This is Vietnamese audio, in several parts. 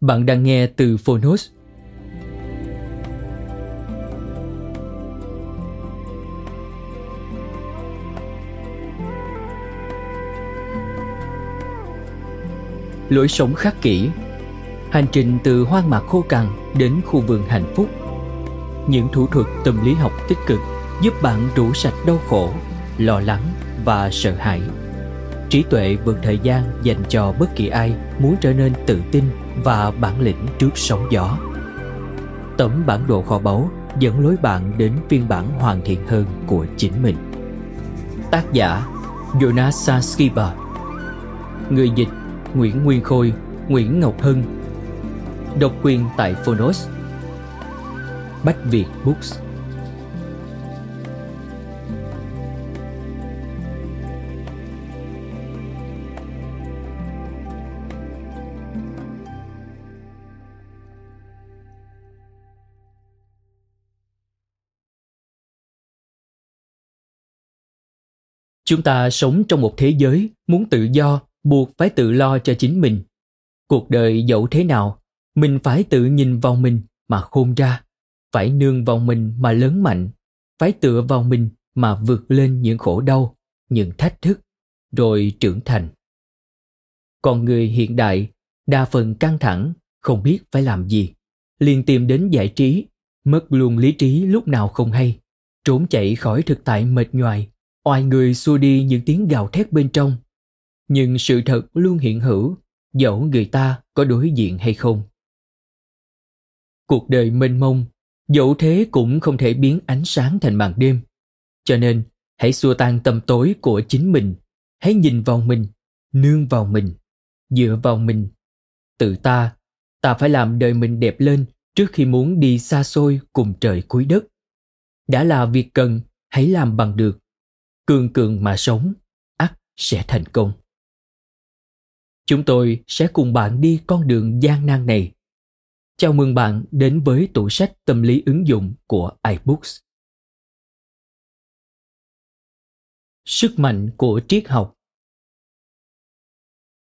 Bạn đang nghe từ Phonos. Lối sống khắc kỷ Hành trình từ hoang mạc khô cằn đến khu vườn hạnh phúc. Những thủ thuật tâm lý học tích cực giúp bạn rủ sạch đau khổ, lo lắng và sợ hãi. Trí tuệ vượt thời gian dành cho bất kỳ ai muốn trở nên tự tin và bản lĩnh trước sóng gió. Tấm bản đồ kho báu dẫn lối bạn đến phiên bản hoàn thiện hơn của chính mình. Tác giả Jonas Sanskiba người dịch Nguyễn Nguyên Khôi, Nguyễn Ngọc Hân. Độc quyền tại Phonos. Bách Việt Books. Chúng ta sống trong một thế giới muốn tự do, buộc phải tự lo cho chính mình. Cuộc đời dẫu thế nào, mình phải tự nhìn vào mình mà khôn ra, phải nương vào mình mà lớn mạnh, phải tựa vào mình mà vượt lên những khổ đau, những thách thức, rồi trưởng thành. còn người hiện đại đa phần căng thẳng, không biết phải làm gì, liền tìm đến giải trí, mất luôn lý trí lúc nào không hay, trốn chạy khỏi thực tại mệt nhoài oai người xua đi những tiếng gào thét bên trong. Nhưng sự thật luôn hiện hữu, dẫu người ta có đối diện hay không. Cuộc đời mênh mông, dẫu thế cũng không thể biến ánh sáng thành màn đêm. Cho nên, hãy xua tan tâm tối của chính mình. Hãy nhìn vào mình, nương vào mình, dựa vào mình. Tự ta ta phải làm đời mình đẹp lên trước khi muốn đi xa xôi cùng trời cuối đất. Đã là việc cần, hãy làm bằng được cường cường mà sống, ắt sẽ thành công. Chúng tôi sẽ cùng bạn đi con đường gian nan này. Chào mừng bạn đến với tủ sách tâm lý ứng dụng của iBooks. Sức mạnh của triết học.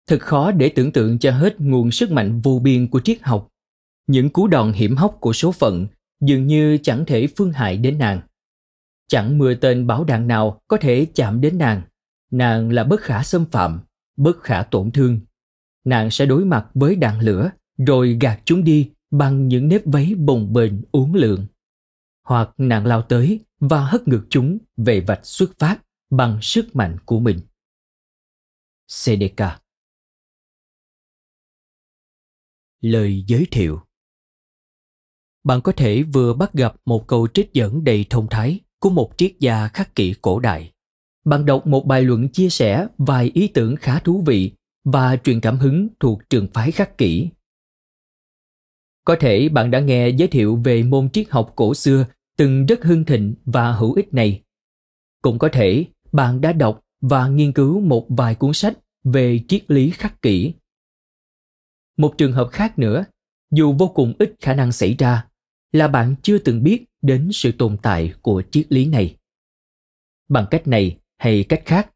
Thật khó để tưởng tượng cho hết nguồn sức mạnh vô biên của triết học. Những cú đòn hiểm hóc của số phận dường như chẳng thể phương hại đến nàng. Chẳng mưa tên báo đạn nào có thể chạm đến nàng. Nàng là bất khả xâm phạm, bất khả tổn thương. Nàng sẽ đối mặt với đạn lửa rồi gạt chúng đi bằng những nếp váy bồng bềnh uốn lượn. Hoặc nàng lao tới và hất ngược chúng về vạch xuất phát bằng sức mạnh của mình. CDK Lời giới thiệu Bạn có thể vừa bắt gặp một câu trích dẫn đầy thông thái của một triết gia khắc kỷ cổ đại. Bạn đọc một bài luận chia sẻ vài ý tưởng khá thú vị và truyền cảm hứng thuộc trường phái khắc kỷ. Có thể bạn đã nghe giới thiệu về môn triết học cổ xưa từng rất hưng thịnh và hữu ích này. Cũng có thể bạn đã đọc và nghiên cứu một vài cuốn sách về triết lý khắc kỷ. Một trường hợp khác nữa, dù vô cùng ít khả năng xảy ra, là bạn chưa từng biết đến sự tồn tại của triết lý này bằng cách này hay cách khác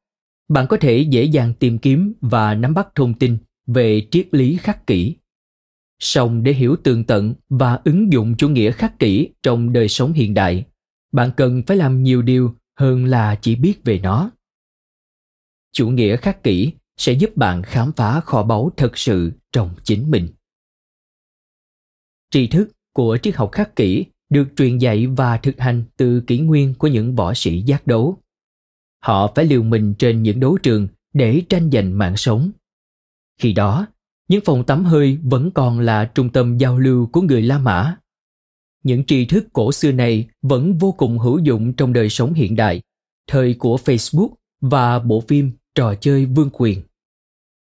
bạn có thể dễ dàng tìm kiếm và nắm bắt thông tin về triết lý khắc kỷ Song để hiểu tường tận và ứng dụng chủ nghĩa khắc kỷ trong đời sống hiện đại, bạn cần phải làm nhiều điều hơn là chỉ biết về nó. Chủ nghĩa khắc kỷ sẽ giúp bạn khám phá kho báu thật sự trong chính mình. Tri thức của triết học khắc kỷ được truyền dạy và thực hành từ kỷ nguyên của những võ sĩ giác đấu. Họ phải liều mình trên những đấu trường để tranh giành mạng sống. Khi đó, những phòng tắm hơi vẫn còn là trung tâm giao lưu của người La Mã. Những tri thức cổ xưa này vẫn vô cùng hữu dụng trong đời sống hiện đại, thời của Facebook và bộ phim trò chơi vương quyền.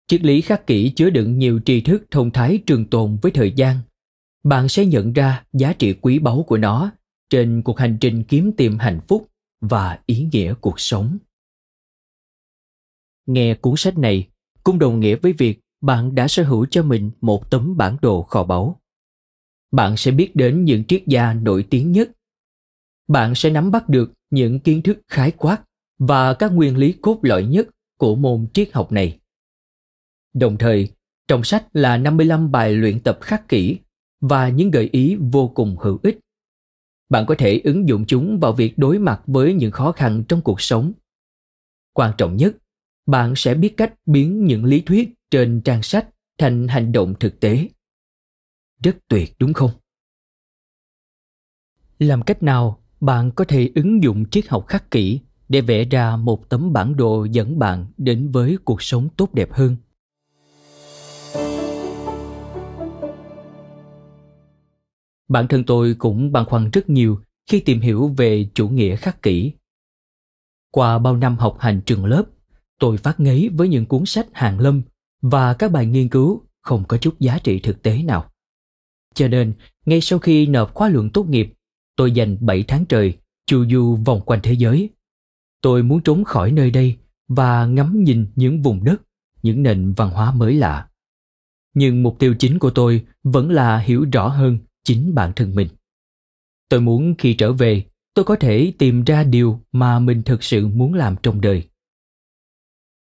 Triết lý khắc kỷ chứa đựng nhiều tri thức thông thái trường tồn với thời gian. Bạn sẽ nhận ra giá trị quý báu của nó trên cuộc hành trình kiếm tìm hạnh phúc và ý nghĩa cuộc sống. Nghe cuốn sách này cũng đồng nghĩa với việc bạn đã sở hữu cho mình một tấm bản đồ kho báu. Bạn sẽ biết đến những triết gia nổi tiếng nhất. Bạn sẽ nắm bắt được những kiến thức khái quát và các nguyên lý cốt lõi nhất của môn triết học này. Đồng thời, trong sách là 55 bài luyện tập khắc kỹ và những gợi ý vô cùng hữu ích. Bạn có thể ứng dụng chúng vào việc đối mặt với những khó khăn trong cuộc sống. Quan trọng nhất, bạn sẽ biết cách biến những lý thuyết trên trang sách thành hành động thực tế. Rất tuyệt đúng không? Làm cách nào bạn có thể ứng dụng triết học khắc kỷ để vẽ ra một tấm bản đồ dẫn bạn đến với cuộc sống tốt đẹp hơn? Bản thân tôi cũng băn khoăn rất nhiều khi tìm hiểu về chủ nghĩa khắc kỷ. Qua bao năm học hành trường lớp, tôi phát ngấy với những cuốn sách hàng lâm và các bài nghiên cứu không có chút giá trị thực tế nào. Cho nên, ngay sau khi nộp khóa luận tốt nghiệp, tôi dành 7 tháng trời chu du vòng quanh thế giới. Tôi muốn trốn khỏi nơi đây và ngắm nhìn những vùng đất, những nền văn hóa mới lạ. Nhưng mục tiêu chính của tôi vẫn là hiểu rõ hơn chính bản thân mình. Tôi muốn khi trở về, tôi có thể tìm ra điều mà mình thực sự muốn làm trong đời.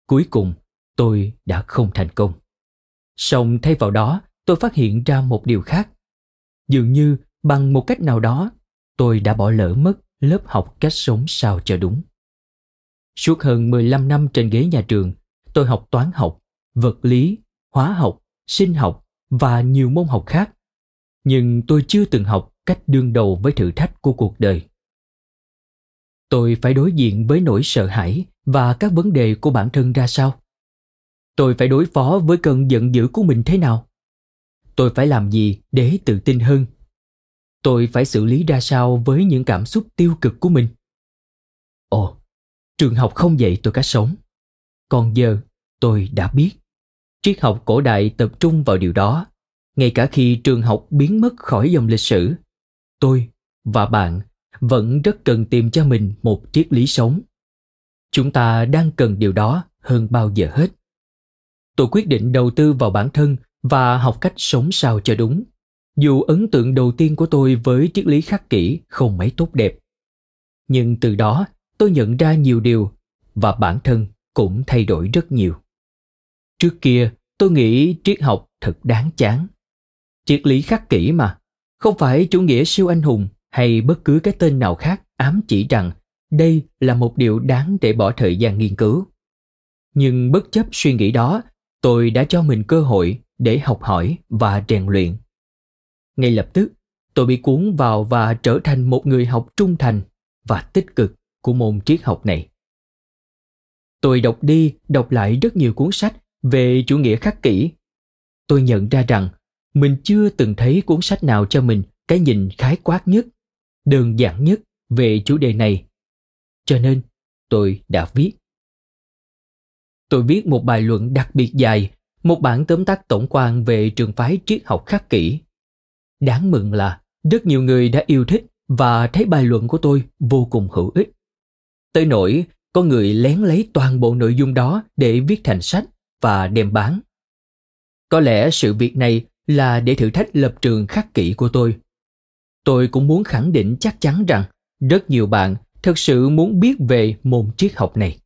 Cuối cùng, tôi đã không thành công. Song thay vào đó, tôi phát hiện ra một điều khác. Dường như bằng một cách nào đó, tôi đã bỏ lỡ mất lớp học cách sống sao cho đúng. Suốt hơn 15 năm trên ghế nhà trường, tôi học toán học, vật lý, hóa học, sinh học và nhiều môn học khác. Nhưng tôi chưa từng học cách đương đầu với thử thách của cuộc đời. Tôi phải đối diện với nỗi sợ hãi và các vấn đề của bản thân ra sao? tôi phải đối phó với cơn giận dữ của mình thế nào? Tôi phải làm gì để tự tin hơn? Tôi phải xử lý ra sao với những cảm xúc tiêu cực của mình? Ồ, trường học không dạy tôi cách sống. Còn giờ, tôi đã biết. Triết học cổ đại tập trung vào điều đó ngay cả khi trường học biến mất khỏi dòng lịch sử, tôi và bạn vẫn rất cần tìm cho mình một triết lý sống. Chúng ta đang cần điều đó hơn bao giờ hết. Tôi quyết định đầu tư vào bản thân và học cách sống sao cho đúng. Dù ấn tượng đầu tiên của tôi với triết lý khắc kỷ không mấy tốt đẹp, nhưng từ đó tôi nhận ra nhiều điều và bản thân cũng thay đổi rất nhiều. Trước kia, tôi nghĩ triết học thật đáng chán triết lý khắc kỷ mà. Không phải chủ nghĩa siêu anh hùng hay bất cứ cái tên nào khác ám chỉ rằng đây là một điều đáng để bỏ thời gian nghiên cứu. Nhưng bất chấp suy nghĩ đó, tôi đã cho mình cơ hội để học hỏi và rèn luyện. Ngay lập tức, tôi bị cuốn vào và trở thành một người học trung thành và tích cực của môn triết học này. Tôi đọc đi đọc lại rất nhiều cuốn sách về chủ nghĩa khắc kỷ. Tôi nhận ra rằng mình chưa từng thấy cuốn sách nào cho mình cái nhìn khái quát nhất đơn giản nhất về chủ đề này cho nên tôi đã viết tôi viết một bài luận đặc biệt dài, một bản tóm tắt tổng quan về trường phái triết học khắc kỷ. Đáng mừng là rất nhiều người đã yêu thích và thấy bài luận của tôi vô cùng hữu ích. Tới nỗi có người lén lấy toàn bộ nội dung đó để viết thành sách và đem bán. Có lẽ sự việc này là để thử thách lập trường khắc kỷ của tôi. Tôi cũng muốn khẳng định chắc chắn rằng rất nhiều bạn thực sự muốn biết về môn triết học này.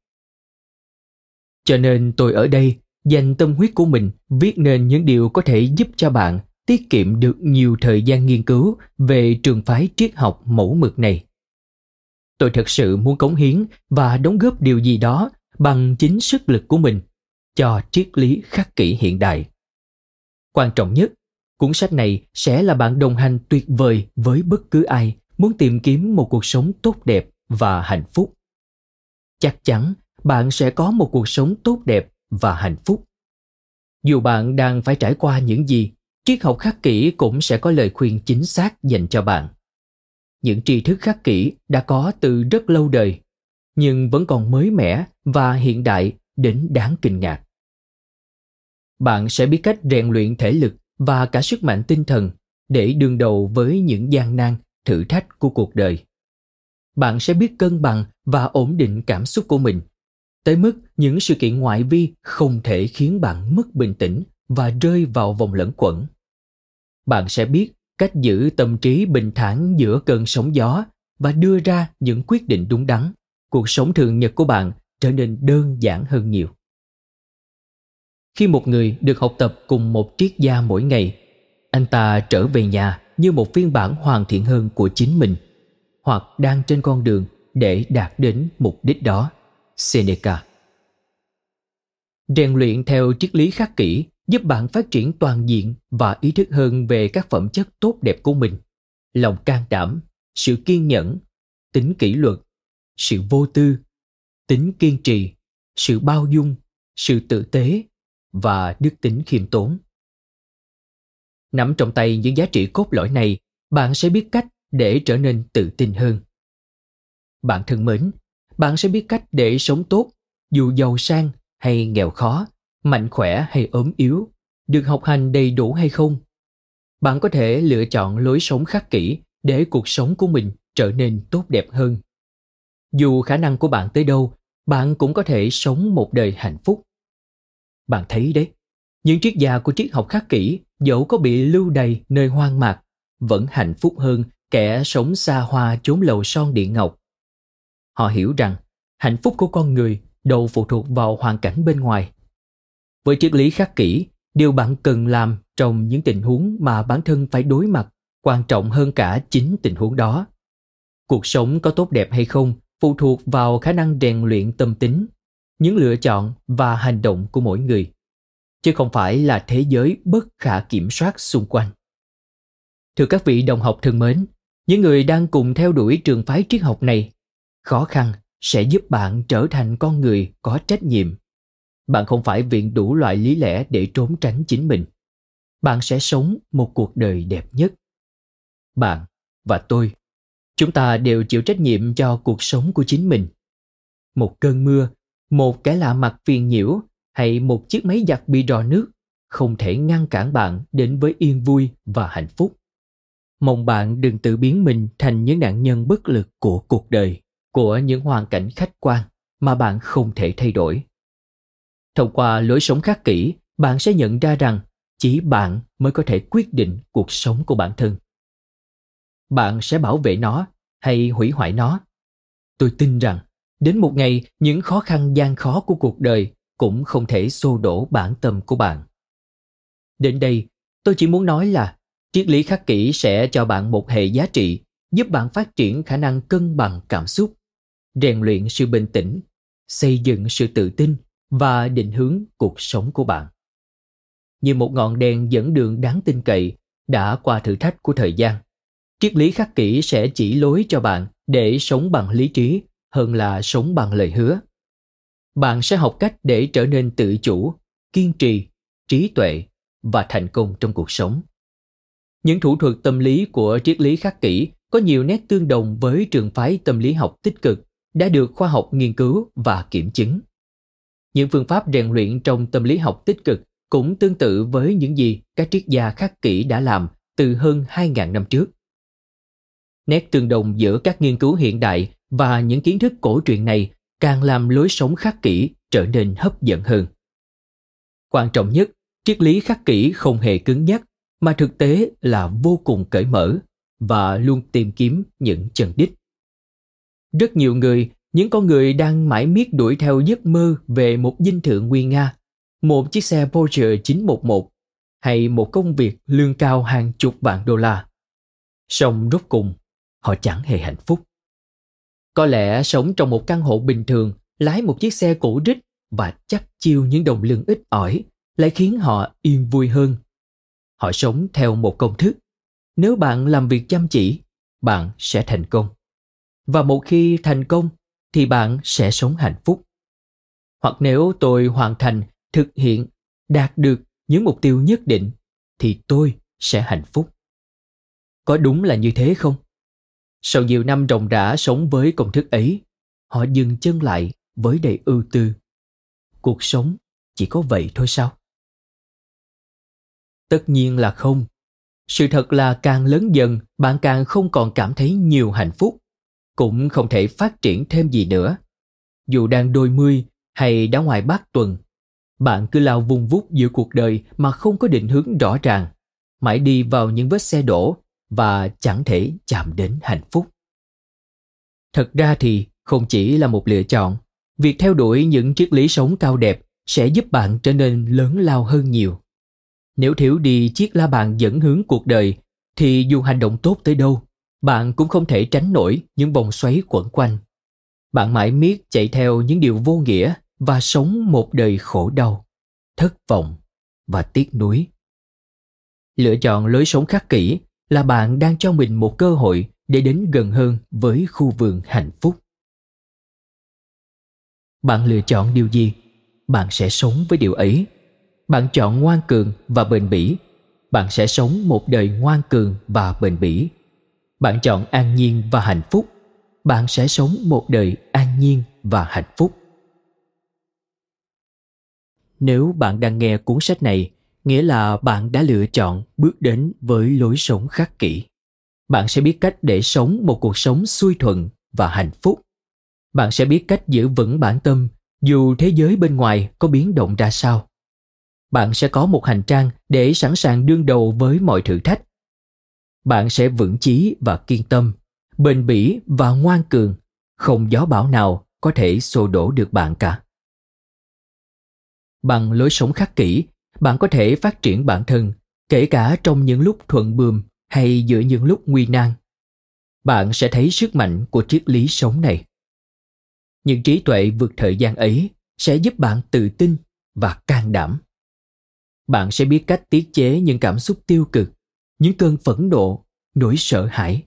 Cho nên tôi ở đây dành tâm huyết của mình viết nên những điều có thể giúp cho bạn tiết kiệm được nhiều thời gian nghiên cứu về trường phái triết học mẫu mực này. Tôi thật sự muốn cống hiến và đóng góp điều gì đó bằng chính sức lực của mình cho triết lý khắc kỷ hiện đại. Quan trọng nhất, cuốn sách này sẽ là bạn đồng hành tuyệt vời với bất cứ ai muốn tìm kiếm một cuộc sống tốt đẹp và hạnh phúc. Chắc chắn bạn sẽ có một cuộc sống tốt đẹp và hạnh phúc. Dù bạn đang phải trải qua những gì, triết học khắc kỷ cũng sẽ có lời khuyên chính xác dành cho bạn. Những tri thức khắc kỷ đã có từ rất lâu đời, nhưng vẫn còn mới mẻ và hiện đại đến đáng kinh ngạc. Bạn sẽ biết cách rèn luyện thể lực và cả sức mạnh tinh thần để đương đầu với những gian nan, thử thách của cuộc đời. Bạn sẽ biết cân bằng và ổn định cảm xúc của mình tới mức những sự kiện ngoại vi không thể khiến bạn mất bình tĩnh và rơi vào vòng lẫn quẩn. Bạn sẽ biết cách giữ tâm trí bình thản giữa cơn sóng gió và đưa ra những quyết định đúng đắn. Cuộc sống thường nhật của bạn trở nên đơn giản hơn nhiều khi một người được học tập cùng một triết gia mỗi ngày anh ta trở về nhà như một phiên bản hoàn thiện hơn của chính mình hoặc đang trên con đường để đạt đến mục đích đó Seneca. Rèn luyện theo triết lý khắc kỷ giúp bạn phát triển toàn diện và ý thức hơn về các phẩm chất tốt đẹp của mình. Lòng can đảm, sự kiên nhẫn, tính kỷ luật, sự vô tư, tính kiên trì, sự bao dung, sự tự tế và đức tính khiêm tốn. Nắm trong tay những giá trị cốt lõi này, bạn sẽ biết cách để trở nên tự tin hơn. Bạn thân mến, bạn sẽ biết cách để sống tốt dù giàu sang hay nghèo khó mạnh khỏe hay ốm yếu được học hành đầy đủ hay không bạn có thể lựa chọn lối sống khắc kỷ để cuộc sống của mình trở nên tốt đẹp hơn dù khả năng của bạn tới đâu bạn cũng có thể sống một đời hạnh phúc bạn thấy đấy những triết gia của triết học khắc kỷ dẫu có bị lưu đày nơi hoang mạc vẫn hạnh phúc hơn kẻ sống xa hoa chốn lầu son điện ngọc Họ hiểu rằng hạnh phúc của con người đâu phụ thuộc vào hoàn cảnh bên ngoài. Với triết lý khắc kỷ, điều bạn cần làm trong những tình huống mà bản thân phải đối mặt quan trọng hơn cả chính tình huống đó. Cuộc sống có tốt đẹp hay không phụ thuộc vào khả năng rèn luyện tâm tính, những lựa chọn và hành động của mỗi người, chứ không phải là thế giới bất khả kiểm soát xung quanh. Thưa các vị đồng học thân mến, những người đang cùng theo đuổi trường phái triết học này khó khăn sẽ giúp bạn trở thành con người có trách nhiệm. Bạn không phải viện đủ loại lý lẽ để trốn tránh chính mình. Bạn sẽ sống một cuộc đời đẹp nhất. Bạn và tôi chúng ta đều chịu trách nhiệm cho cuộc sống của chính mình. Một cơn mưa một cái lạ mặt phiền nhiễu hay một chiếc máy giặt bị rò nước, không thể ngăn cản bạn đến với yên vui và hạnh phúc. Mong bạn đừng tự biến mình thành những nạn nhân bất lực của cuộc đời, của những hoàn cảnh khách quan mà bạn không thể thay đổi. Thông qua lối sống khắc kỷ, bạn sẽ nhận ra rằng chỉ bạn mới có thể quyết định cuộc sống của bản thân. Bạn sẽ bảo vệ nó hay hủy hoại nó. Tôi tin rằng đến một ngày, những khó khăn gian khó của cuộc đời cũng không thể xô đổ bản tâm của bạn. Đến đây, tôi chỉ muốn nói là triết lý khắc kỷ sẽ cho bạn một hệ giá trị, giúp bạn phát triển khả năng cân bằng cảm xúc, rèn luyện sự bình tĩnh, xây dựng sự tự tin và định hướng cuộc sống của bạn. Như một ngọn đèn dẫn đường đáng tin cậy đã qua thử thách của thời gian, triết lý khắc kỷ sẽ chỉ lối cho bạn để sống bằng lý trí hơn là sống bằng lời hứa bạn sẽ học cách để trở nên tự chủ, kiên trì, trí tuệ và thành công trong cuộc sống những thủ thuật tâm lý của triết lý khắc kỷ có nhiều nét tương đồng với trường phái tâm lý học tích cực đã được khoa học nghiên cứu và kiểm chứng. Những phương pháp rèn luyện trong tâm lý học tích cực cũng tương tự với những gì các triết gia khắc kỷ đã làm từ hơn 2.000 năm trước. Nét tương đồng giữa các nghiên cứu hiện đại và những kiến thức cổ truyền này càng làm lối sống khắc kỷ trở nên hấp dẫn hơn. Quan trọng nhất, triết lý khắc kỷ không hề cứng nhắc mà thực tế là vô cùng cởi mở và luôn tìm kiếm những chân đích. Rất nhiều người, những con người đang mãi miết đuổi theo giấc mơ về một dinh thự nguy nga, một chiếc xe Porsche 911 hay một công việc lương cao hàng chục vạn đô la. Song rốt cùng, họ chẳng hề hạnh phúc. Có lẽ sống trong một căn hộ bình thường, lái một chiếc xe cũ rích và chắc chiêu những đồng lương ít ỏi lại khiến họ yên vui hơn. Họ sống theo một công thức. Nếu bạn làm việc chăm chỉ, bạn sẽ thành công. Và một khi thành công thì bạn sẽ sống hạnh phúc. Hoặc nếu tôi hoàn thành, thực hiện, đạt được những mục tiêu nhất định thì tôi sẽ hạnh phúc. Có đúng là như thế không? Sau nhiều năm ròng rã sống với công thức ấy, họ dừng chân lại với đầy ưu tư. Cuộc sống chỉ có vậy thôi sao? Tất nhiên là không. Sự thật là càng lớn dần, bạn càng không còn cảm thấy nhiều hạnh phúc, cũng không thể phát triển thêm gì nữa. Dù đang đôi mươi hay đã ngoài bát tuần, bạn cứ lao vùng vút giữa cuộc đời mà không có định hướng rõ ràng, mãi đi vào những vết xe đổ và chẳng thể chạm đến hạnh phúc. Thật ra thì không chỉ là một lựa chọn, việc theo đuổi những triết lý sống cao đẹp sẽ giúp bạn trở nên lớn lao hơn nhiều. Nếu thiếu đi chiếc la bàn dẫn hướng cuộc đời, thì dù hành động tốt tới đâu, bạn cũng không thể tránh nổi những vòng xoáy quẩn quanh. Bạn mãi miết chạy theo những điều vô nghĩa và sống một đời khổ đau, thất vọng và tiếc nuối. Lựa chọn lối sống khắc kỷ là bạn đang cho mình một cơ hội để đến gần hơn với khu vườn hạnh phúc. Bạn lựa chọn điều gì, bạn sẽ sống với điều ấy. Bạn chọn ngoan cường và bền bỉ. Bạn sẽ sống một đời ngoan cường và bền bỉ. Bạn chọn an nhiên và hạnh phúc. Bạn sẽ sống một đời an nhiên và hạnh phúc. Nếu bạn đang nghe cuốn sách này nghĩa là bạn đã lựa chọn bước đến với lối sống khắc kỷ. Bạn sẽ biết cách để sống một cuộc sống xuôi thuận và hạnh phúc. Bạn sẽ biết cách giữ vững bản tâm, dù thế giới bên ngoài có biến động ra sao. Bạn sẽ có một hành trang để sẵn sàng đương đầu với mọi thử thách. Bạn sẽ vững chí và kiên tâm, bền bỉ và ngoan cường. Không gió bão nào có thể xô đổ được bạn cả. Bằng lối sống khắc kỷ bạn có thể phát triển bản thân, kể cả trong những lúc thuận bườm hay giữa những lúc nguy nan. Bạn sẽ thấy sức mạnh của triết lý sống này. Những trí tuệ vượt thời gian ấy sẽ giúp bạn tự tin và can đảm. Bạn sẽ biết cách tiết chế những cảm xúc tiêu cực, những cơn phẫn nộ, nỗi sợ hãi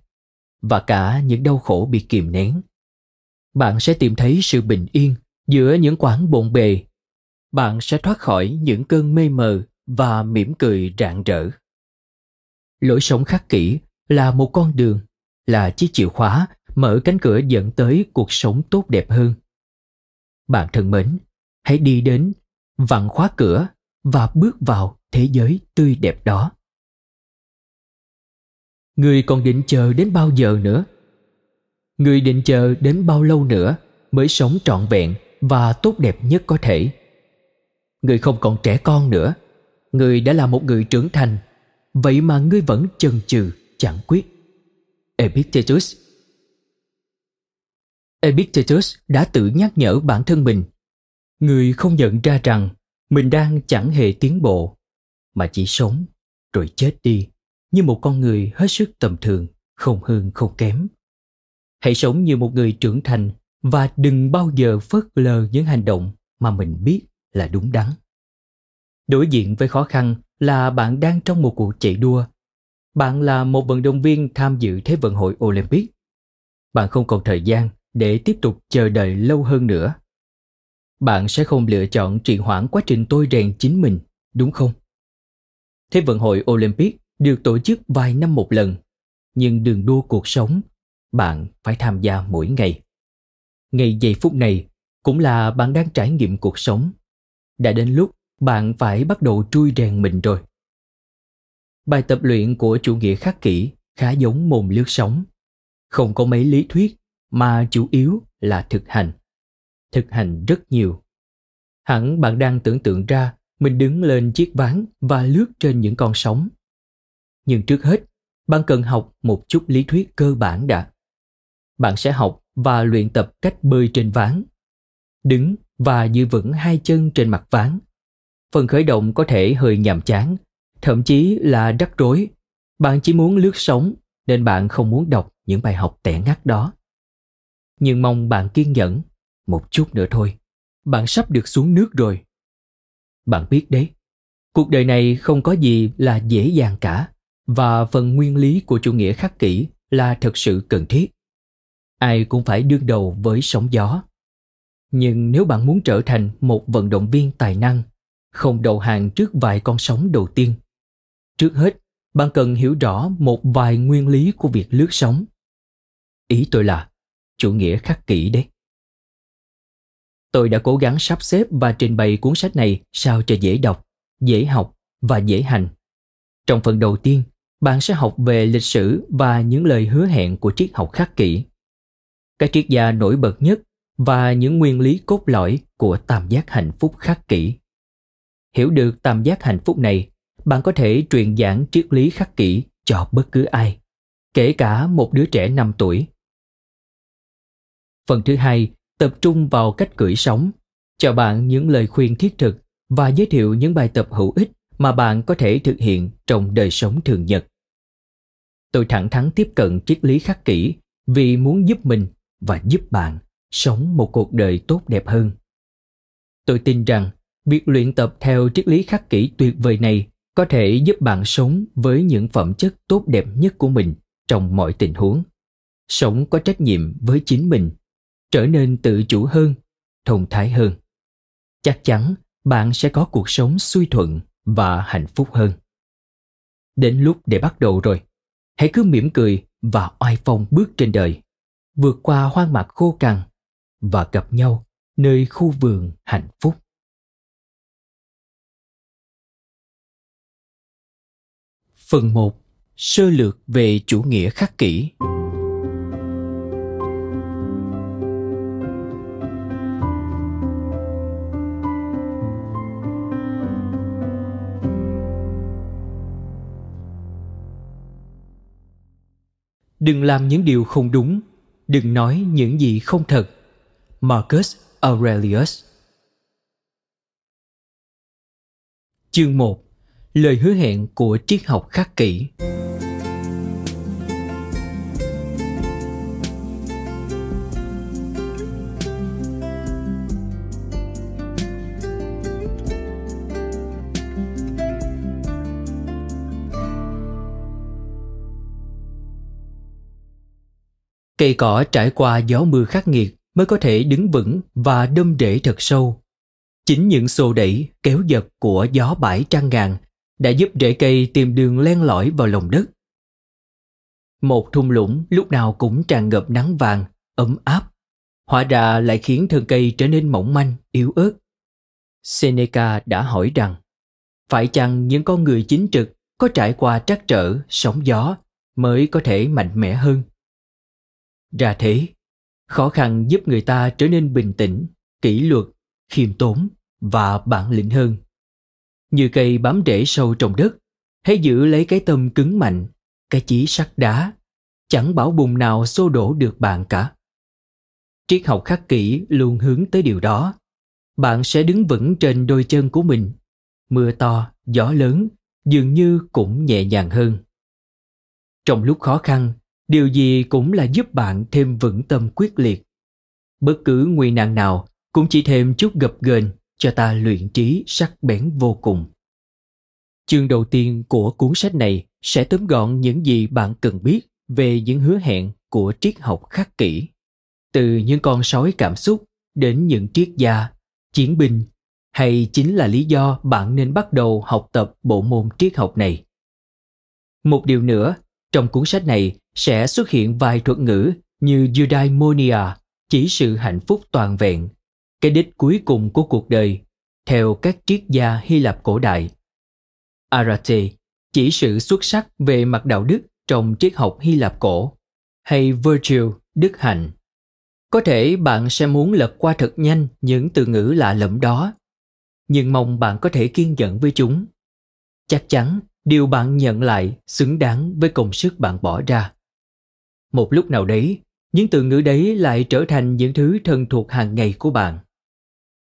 và cả những đau khổ bị kìm nén. Bạn sẽ tìm thấy sự bình yên giữa những quãng bộn bề bạn sẽ thoát khỏi những cơn mê mờ và mỉm cười rạng rỡ. Lối sống khắc kỷ là một con đường, là chiếc chìa khóa mở cánh cửa dẫn tới cuộc sống tốt đẹp hơn. Bạn thân mến, hãy đi đến vặn khóa cửa và bước vào thế giới tươi đẹp đó. Người còn định chờ đến bao giờ nữa? Người định chờ đến bao lâu nữa mới sống trọn vẹn và tốt đẹp nhất có thể? Người không còn trẻ con nữa. Người đã là một người trưởng thành. Vậy mà ngươi vẫn chần chừ, chẳng quyết. Epictetus. Epictetus đã tự nhắc nhở bản thân mình. Người không nhận ra rằng mình đang chẳng hề tiến bộ, mà chỉ sống, rồi chết đi, như một con người hết sức tầm thường, không hơn không kém. Hãy sống như một người trưởng thành và đừng bao giờ phớt lờ những hành động mà mình biết là đúng đắn đối diện với khó khăn là bạn đang trong một cuộc chạy đua bạn là một vận động viên tham dự thế vận hội olympic bạn không còn thời gian để tiếp tục chờ đợi lâu hơn nữa bạn sẽ không lựa chọn trì hoãn quá trình tôi rèn chính mình, đúng không? Thế vận hội Olympic được tổ chức vài năm một lần, nhưng đường đua cuộc sống, bạn phải tham gia mỗi ngày. Ngày giây phút này cũng là bạn đang trải nghiệm cuộc sống. Đã đến lúc bạn phải bắt đầu trui rèn mình rồi. Bài tập luyện của chủ nghĩa khắc kỷ khá giống mồm lướt sóng. Không có mấy lý thuyết mà chủ yếu là thực hành thực hành rất nhiều. Hẳn bạn đang tưởng tượng ra mình đứng lên chiếc ván và lướt trên những con sóng. Nhưng trước hết, bạn cần học một chút lý thuyết cơ bản đã. Bạn sẽ học và luyện tập cách bơi trên ván. Đứng và giữ vững hai chân trên mặt ván. Phần khởi động có thể hơi nhàm chán, thậm chí là rắc rối. Bạn chỉ muốn lướt sóng nên bạn không muốn đọc những bài học tẻ ngắt đó. Nhưng mong bạn kiên nhẫn, một chút nữa thôi. Bạn sắp được xuống nước rồi. Bạn biết đấy, cuộc đời này không có gì là dễ dàng cả và phần nguyên lý của chủ nghĩa khắc kỷ là thật sự cần thiết. Ai cũng phải đương đầu với sóng gió. Nhưng nếu bạn muốn trở thành một vận động viên tài năng, không đầu hàng trước vài con sóng đầu tiên, trước hết bạn cần hiểu rõ một vài nguyên lý của việc lướt sóng. Ý tôi là chủ nghĩa khắc kỷ đấy. Tôi đã cố gắng sắp xếp và trình bày cuốn sách này sao cho dễ đọc, dễ học và dễ hành. Trong phần đầu tiên, bạn sẽ học về lịch sử và những lời hứa hẹn của triết học khắc kỷ. Các triết gia nổi bật nhất và những nguyên lý cốt lõi của tam giác hạnh phúc khắc kỷ. Hiểu được tam giác hạnh phúc này, bạn có thể truyền giảng triết lý khắc kỷ cho bất cứ ai, kể cả một đứa trẻ 5 tuổi. Phần thứ hai tập trung vào cách cưỡi sóng, cho bạn những lời khuyên thiết thực và giới thiệu những bài tập hữu ích mà bạn có thể thực hiện trong đời sống thường nhật. Tôi thẳng thắn tiếp cận triết lý khắc kỷ vì muốn giúp mình và giúp bạn sống một cuộc đời tốt đẹp hơn. Tôi tin rằng việc luyện tập theo triết lý khắc kỷ tuyệt vời này có thể giúp bạn sống với những phẩm chất tốt đẹp nhất của mình trong mọi tình huống. Sống có trách nhiệm với chính mình, trở nên tự chủ hơn, thông thái hơn. Chắc chắn bạn sẽ có cuộc sống suy thuận và hạnh phúc hơn. Đến lúc để bắt đầu rồi, hãy cứ mỉm cười và oai phong bước trên đời, vượt qua hoang mạc khô cằn và gặp nhau nơi khu vườn hạnh phúc. Phần 1. Sơ lược về chủ nghĩa khắc kỷ. Đừng làm những điều không đúng, đừng nói những gì không thật. Marcus Aurelius. Chương 1 Lời hứa hẹn của triết học khắc kỷ. Cây cỏ trải qua gió mưa khắc nghiệt mới có thể đứng vững và đâm rễ thật sâu. Chính những xô đẩy, kéo giật của gió bãi trăng ngàn đã giúp rễ cây tìm đường len lỏi vào lòng đất. Một thung lũng lúc nào cũng tràn ngập nắng vàng, ấm áp, hóa ra lại khiến thân cây trở nên mỏng manh, yếu ớt. Seneca đã hỏi rằng, phải chăng những con người chính trực có trải qua trắc trở, sóng gió mới có thể mạnh mẽ hơn? Ra thế, khó khăn giúp người ta trở nên bình tĩnh, kỷ luật, khiêm tốn và bản lĩnh hơn. Như cây bám rễ sâu trong đất, hãy giữ lấy cái tâm cứng mạnh, cái chí sắt đá, chẳng bảo bùng nào xô đổ được bạn cả. Triết học khắc kỷ luôn hướng tới điều đó. Bạn sẽ đứng vững trên đôi chân của mình. Mưa to, gió lớn, dường như cũng nhẹ nhàng hơn. Trong lúc khó khăn, điều gì cũng là giúp bạn thêm vững tâm quyết liệt. Bất cứ nguy nạn nào cũng chỉ thêm chút gập ghềnh cho ta luyện trí sắc bén vô cùng. Chương đầu tiên của cuốn sách này sẽ tóm gọn những gì bạn cần biết về những hứa hẹn của triết học khắc kỷ. Từ những con sói cảm xúc đến những triết gia, chiến binh hay chính là lý do bạn nên bắt đầu học tập bộ môn triết học này. Một điều nữa, trong cuốn sách này sẽ xuất hiện vài thuật ngữ như eudaimonia, chỉ sự hạnh phúc toàn vẹn, cái đích cuối cùng của cuộc đời, theo các triết gia Hy Lạp cổ đại. Arate, chỉ sự xuất sắc về mặt đạo đức trong triết học Hy Lạp cổ, hay virtue, đức hạnh. Có thể bạn sẽ muốn lật qua thật nhanh những từ ngữ lạ lẫm đó, nhưng mong bạn có thể kiên nhẫn với chúng. Chắc chắn điều bạn nhận lại xứng đáng với công sức bạn bỏ ra một lúc nào đấy, những từ ngữ đấy lại trở thành những thứ thân thuộc hàng ngày của bạn.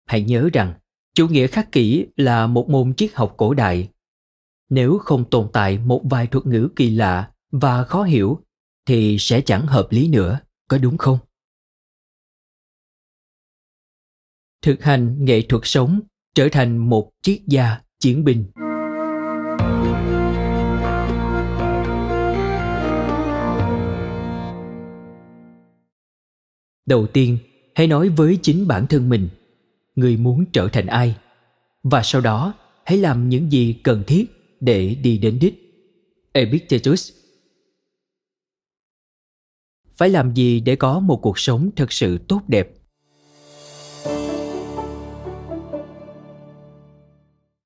Hãy nhớ rằng, chủ nghĩa khắc kỷ là một môn triết học cổ đại. Nếu không tồn tại một vài thuật ngữ kỳ lạ và khó hiểu, thì sẽ chẳng hợp lý nữa, có đúng không? Thực hành nghệ thuật sống trở thành một triết gia chiến binh. Đầu tiên, hãy nói với chính bản thân mình, người muốn trở thành ai? Và sau đó, hãy làm những gì cần thiết để đi đến đích. Epictetus phải làm gì để có một cuộc sống thật sự tốt đẹp?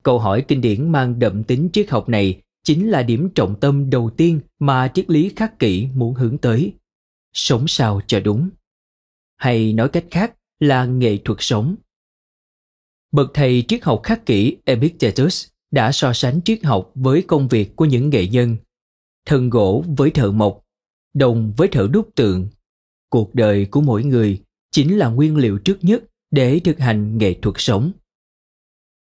Câu hỏi kinh điển mang đậm tính triết học này chính là điểm trọng tâm đầu tiên mà triết lý khắc kỷ muốn hướng tới. Sống sao cho đúng? Hay nói cách khác là nghệ thuật sống. Bậc thầy triết học khắc kỷ epictetus đã so sánh triết học với công việc của những nghệ nhân, thân gỗ với thợ mộc, đồng với thợ đúc tượng. Cuộc đời của mỗi người chính là nguyên liệu trước nhất để thực hành nghệ thuật sống.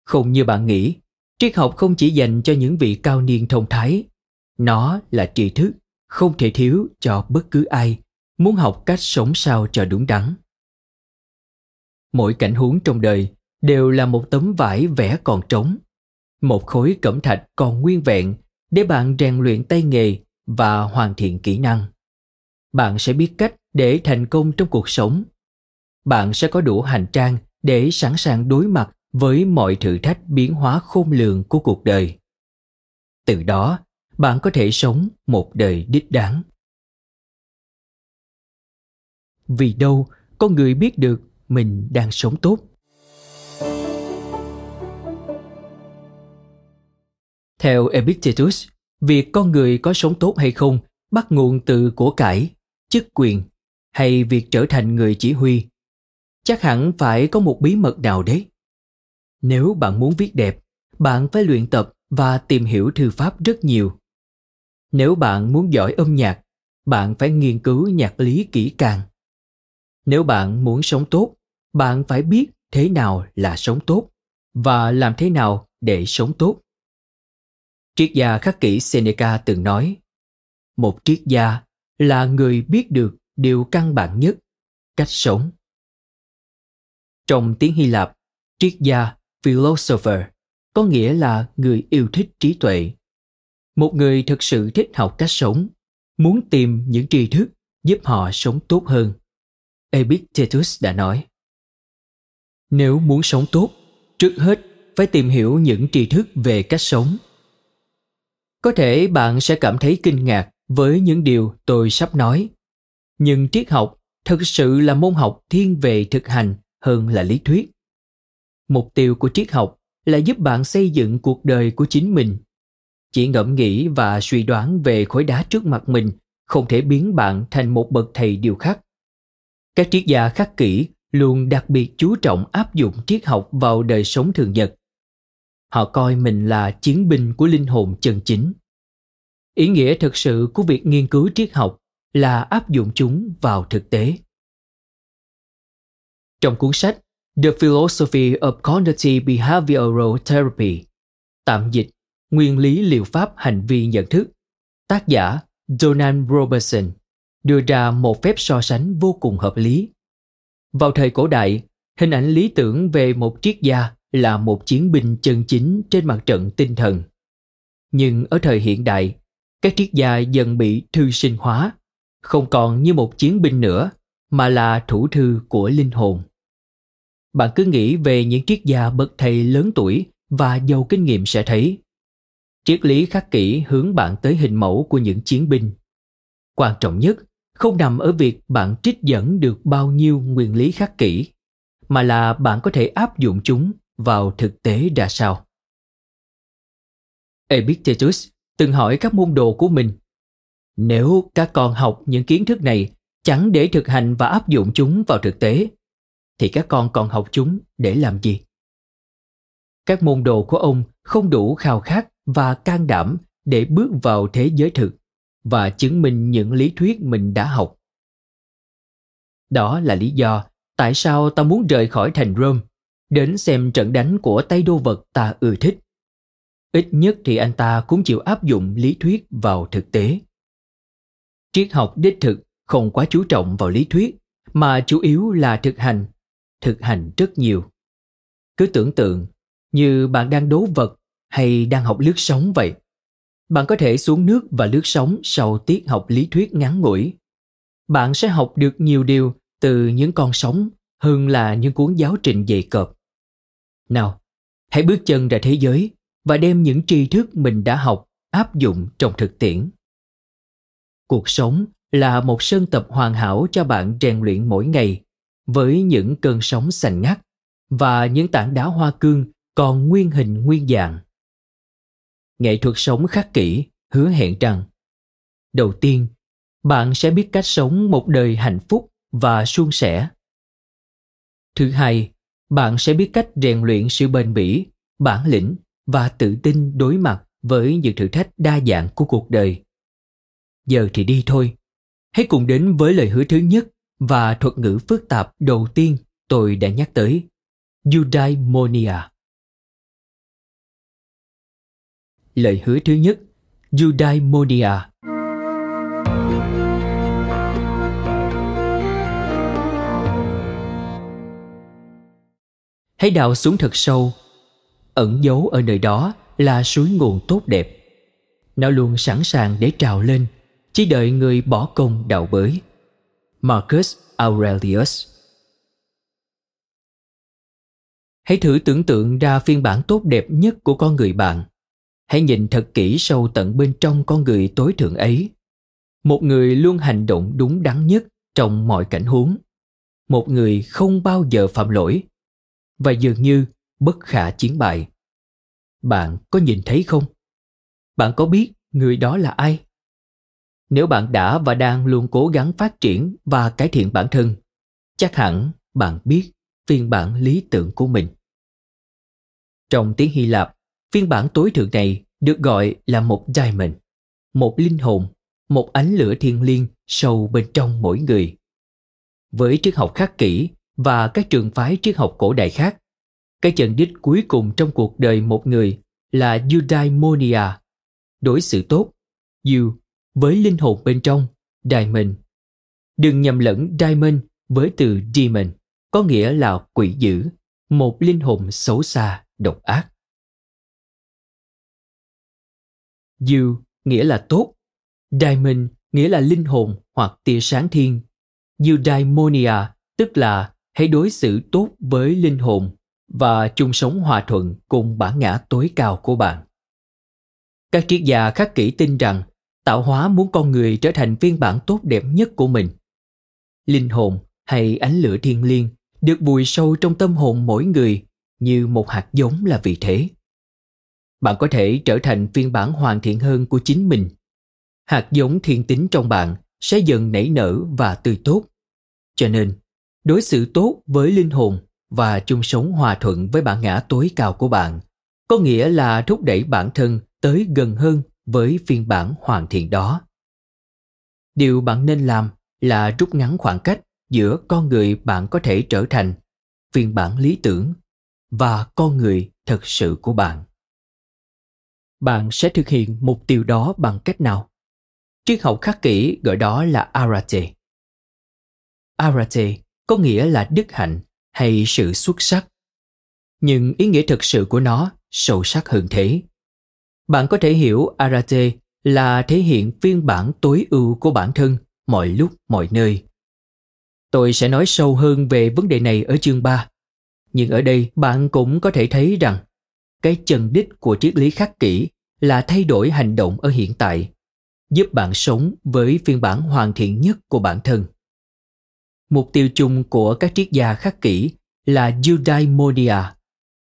Không như bạn nghĩ, triết học không chỉ dành cho những vị cao niên thông thái, nó là tri thức, không thể thiếu cho bất cứ ai muốn học cách sống sao cho đúng đắn. Mỗi cảnh huống trong đời đều là một tấm vải vẽ còn trống. Một khối cẩm thạch còn nguyên vẹn để bạn rèn luyện tay nghề và hoàn thiện kỹ năng. Bạn sẽ biết cách để thành công trong cuộc sống. Bạn sẽ có đủ hành trang để sẵn sàng đối mặt với mọi thử thách biến hóa khôn lường của cuộc đời. Từ đó, bạn có thể sống một đời đích đáng vì đâu con người biết được mình đang sống tốt? Theo epictetus, việc con người có sống tốt hay không bắt nguồn từ của cải, chức quyền hay việc trở thành người chỉ huy. Chắc hẳn phải có một bí mật nào đấy. Nếu bạn muốn viết đẹp, bạn phải luyện tập và tìm hiểu thư pháp rất nhiều. Nếu bạn muốn giỏi âm nhạc, bạn phải nghiên cứu nhạc lý kỹ càng nếu bạn muốn sống tốt, bạn phải biết thế nào là sống tốt và làm thế nào để sống tốt. Triết gia khắc kỷ seneca từng nói, một triết gia là người biết được điều căn bản nhất, cách sống. Trong tiếng hy lạp, triết gia, philosopher, có nghĩa là người yêu thích trí tuệ. Một người thực sự thích học cách sống, muốn tìm những tri thức giúp họ sống tốt hơn epictetus đã nói, nếu muốn sống tốt, trước hết phải tìm hiểu những tri thức về cách sống. Có thể bạn sẽ cảm thấy kinh ngạc với những điều tôi sắp nói, nhưng triết học thực sự là môn học thiên về thực hành hơn là lý thuyết. Mục tiêu của triết học là giúp bạn xây dựng cuộc đời của chính mình. Chỉ ngẫm nghĩ và suy đoán về khối đá trước mặt mình không thể biến bạn thành một bậc thầy điều khắc các triết gia khắc kỷ luôn đặc biệt chú trọng áp dụng triết học vào đời sống thường nhật. Họ coi mình là chiến binh của linh hồn chân chính. Ý nghĩa thực sự của việc nghiên cứu triết học là áp dụng chúng vào thực tế. Trong cuốn sách The Philosophy of Cognitive Behavioral Therapy, tạm dịch Nguyên lý liệu pháp hành vi nhận thức, tác giả Donald Robertson đưa ra một phép so sánh vô cùng hợp lý. Vào thời cổ đại, hình ảnh lý tưởng về một triết gia là một chiến binh chân chính trên mặt trận tinh thần. Nhưng ở thời hiện đại, các triết gia dần bị thư sinh hóa, không còn như một chiến binh nữa, mà là thủ thư của linh hồn. Bạn cứ nghĩ về những triết gia bậc thầy lớn tuổi và giàu kinh nghiệm sẽ thấy. Triết lý khắc kỷ hướng bạn tới hình mẫu của những chiến binh. Quan trọng nhất không nằm ở việc bạn trích dẫn được bao nhiêu nguyên lý khắc kỷ, mà là bạn có thể áp dụng chúng vào thực tế ra sao. Epictetus từng hỏi các môn đồ của mình nếu các con học những kiến thức này chẳng để thực hành và áp dụng chúng vào thực tế thì các con còn học chúng để làm gì các môn đồ của ông không đủ khao khát và can đảm để bước vào thế giới thực và chứng minh những lý thuyết mình đã học đó là lý do tại sao ta muốn rời khỏi thành rome đến xem trận đánh của tay đô vật ta ưa thích ít nhất thì anh ta cũng chịu áp dụng lý thuyết vào thực tế. Triết học đích thực không quá chú trọng vào lý thuyết mà chủ yếu là thực hành, thực hành rất nhiều. Cứ tưởng tượng như bạn đang đố vật hay đang học lướt sóng vậy. Bạn có thể xuống nước và lướt sóng sau tiết học lý thuyết ngắn ngủi. Bạn sẽ học được nhiều điều từ những con sóng hơn là những cuốn giáo trình dày cộp. Nào, hãy bước chân ra thế giới và đem những tri thức mình đã học áp dụng trong thực tiễn. Cuộc sống là một sân tập hoàn hảo cho bạn rèn luyện mỗi ngày với những cơn sóng xanh ngắt và những tảng đá hoa cương còn nguyên hình nguyên dạng. Nghệ thuật sống khắc kỷ hứa hẹn rằng đầu tiên, bạn sẽ biết cách sống một đời hạnh phúc và suôn sẻ. Thứ hai, bạn sẽ biết cách rèn luyện sự bền bỉ, bản lĩnh và tự tin đối mặt với những thử thách đa dạng của cuộc đời. Giờ thì đi thôi. Hãy cùng đến với lời hứa thứ nhất và thuật ngữ phức tạp đầu tiên tôi đã nhắc tới. Eudaimonia. Lời hứa thứ nhất, Eudaimonia. Hãy đào xuống thật sâu. Ẩn giấu ở nơi đó là suối nguồn tốt đẹp. Nó luôn sẵn sàng để trào lên, chỉ đợi người bỏ công đào bới. Marcus Aurelius Hãy thử tưởng tượng ra phiên bản tốt đẹp nhất của con người bạn. Hãy nhìn thật kỹ sâu tận bên trong con người tối thượng ấy. Một người luôn hành động đúng đắn nhất trong mọi cảnh huống. Một người không bao giờ phạm lỗi. Và dường như bất khả chiến bại. Bạn có nhìn thấy không? Bạn có biết người đó là ai? Nếu bạn đã và đang luôn cố gắng phát triển và cải thiện bản thân, chắc hẳn bạn biết phiên bản lý tưởng của mình. Trong tiếng Hy Lạp, phiên bản tối thượng này được gọi là một diamond, một linh hồn, một ánh lửa thiên liêng sâu bên trong mỗi người. Với triết học khắc kỷ và các trường phái triết học cổ đại khác, cái chân đích cuối cùng trong cuộc đời một người là eudaimonia, đối xử tốt, you với linh hồn bên trong, diamond. Đừng nhầm lẫn diamond với từ demon, có nghĩa là quỷ dữ, một linh hồn xấu xa, độc ác. You nghĩa là tốt, diamond nghĩa là linh hồn hoặc tia sáng thiên. Eudaimonia tức là hãy đối xử tốt với linh hồn và chung sống hòa thuận cùng bản ngã tối cao của bạn. Các triết gia khắc kỷ tin rằng tạo hóa muốn con người trở thành phiên bản tốt đẹp nhất của mình. Linh hồn hay ánh lửa thiên liêng được bùi sâu trong tâm hồn mỗi người như một hạt giống là vì thế. Bạn có thể trở thành phiên bản hoàn thiện hơn của chính mình. Hạt giống thiên tính trong bạn sẽ dần nảy nở và tươi tốt. Cho nên, đối xử tốt với linh hồn và chung sống hòa thuận với bản ngã tối cao của bạn có nghĩa là thúc đẩy bản thân tới gần hơn với phiên bản hoàn thiện đó điều bạn nên làm là rút ngắn khoảng cách giữa con người bạn có thể trở thành phiên bản lý tưởng và con người thật sự của bạn bạn sẽ thực hiện mục tiêu đó bằng cách nào? Triết học khắc kỷ gọi đó là arate. Arate có nghĩa là đức hạnh hay sự xuất sắc. Nhưng ý nghĩa thực sự của nó sâu sắc hơn thế. Bạn có thể hiểu arate là thể hiện phiên bản tối ưu của bản thân mọi lúc, mọi nơi. Tôi sẽ nói sâu hơn về vấn đề này ở chương 3 nhưng ở đây bạn cũng có thể thấy rằng cái chân đích của triết lý khắc kỷ là thay đổi hành động ở hiện tại, giúp bạn sống với phiên bản hoàn thiện nhất của bản thân. Mục tiêu chung của các triết gia khắc kỷ là eudaimonia,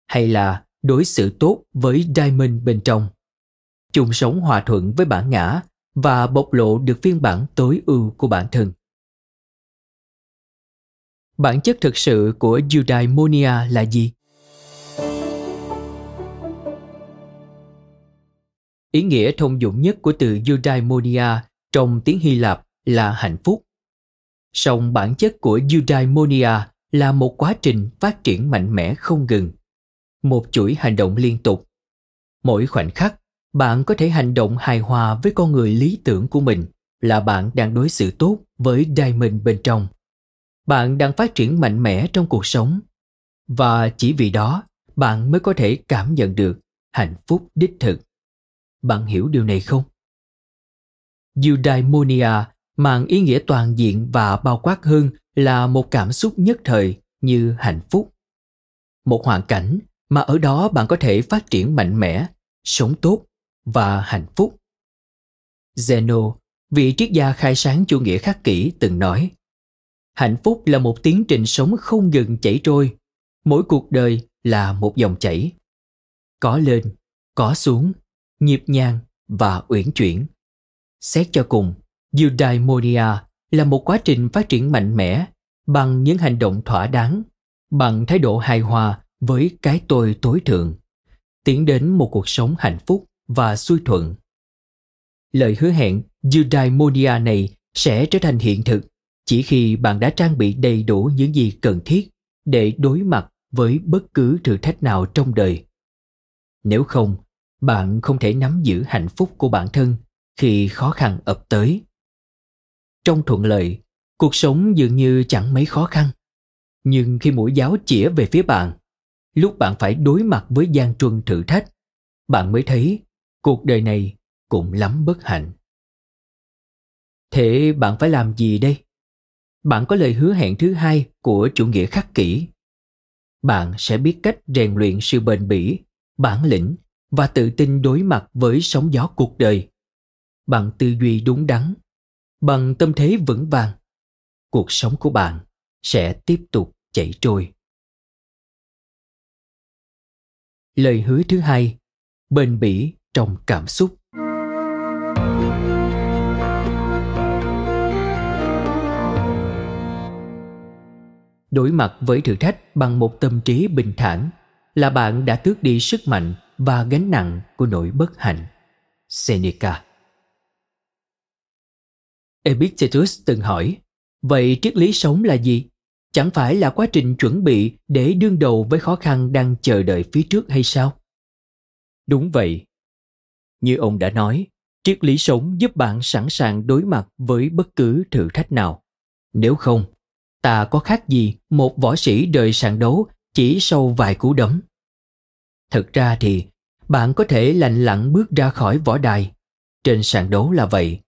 hay là đối xử tốt với diamond bên trong. Chung sống hòa thuận với bản ngã và bộc lộ được phiên bản tối ưu của bản thân. Bản chất thực sự của eudaimonia là gì? Ý nghĩa thông dụng nhất của từ eudaimonia trong tiếng hy lạp là hạnh phúc. Song bản chất của eudaimonia là một quá trình phát triển mạnh mẽ không ngừng. Một chuỗi hành động liên tục. Mỗi khoảnh khắc, bạn có thể hành động hài hòa với con người lý tưởng của mình là bạn đang đối xử tốt với diamond bên trong. Bạn đang phát triển mạnh mẽ trong cuộc sống. Và chỉ vì đó, bạn mới có thể cảm nhận được hạnh phúc đích thực bạn hiểu điều này không? Eudaimonia mang ý nghĩa toàn diện và bao quát hơn là một cảm xúc nhất thời như hạnh phúc. Một hoàn cảnh mà ở đó bạn có thể phát triển mạnh mẽ, sống tốt và hạnh phúc. Zeno, vị triết gia khai sáng chủ nghĩa khắc kỷ, từng nói, hạnh phúc là một tiến trình sống không ngừng chảy trôi, mỗi cuộc đời là một dòng chảy. Có lên, có xuống nhịp nhàng và uyển chuyển. Xét cho cùng, eudaimonia là một quá trình phát triển mạnh mẽ bằng những hành động thỏa đáng, bằng thái độ hài hòa với cái tôi tối thượng, tiến đến một cuộc sống hạnh phúc và xuôi thuận. Lời hứa hẹn eudaimonia này sẽ trở thành hiện thực chỉ khi bạn đã trang bị đầy đủ những gì cần thiết để đối mặt với bất cứ thử thách nào trong đời. Nếu không bạn không thể nắm giữ hạnh phúc của bản thân khi khó khăn ập tới. Trong thuận lợi, cuộc sống dường như chẳng mấy khó khăn. Nhưng khi mũi giáo chĩa về phía bạn, lúc bạn phải đối mặt với gian truân thử thách, bạn mới thấy cuộc đời này cũng lắm bất hạnh. Thế bạn phải làm gì đây? Bạn có lời hứa hẹn thứ hai của chủ nghĩa khắc kỷ. Bạn sẽ biết cách rèn luyện sự bền bỉ, bản lĩnh và tự tin đối mặt với sóng gió cuộc đời. Bằng tư duy đúng đắn, bằng tâm thế vững vàng, cuộc sống của bạn sẽ tiếp tục chảy trôi. Lời hứa thứ hai, bền bỉ trong cảm xúc. Đối mặt với thử thách bằng một tâm trí bình thản là bạn đã tước đi sức mạnh và gánh nặng của nỗi bất hạnh. Seneca. Epictetus từng hỏi, vậy triết lý sống là gì? Chẳng phải là quá trình chuẩn bị để đương đầu với khó khăn đang chờ đợi phía trước hay sao? Đúng vậy. Như ông đã nói, triết lý sống giúp bạn sẵn sàng đối mặt với bất cứ thử thách nào. Nếu không, ta có khác gì một võ sĩ đời sàn đấu chỉ sau vài cú đấm? Thực ra thì, bạn có thể lạnh lặn bước ra khỏi võ đài. Trên sàn đấu là vậy.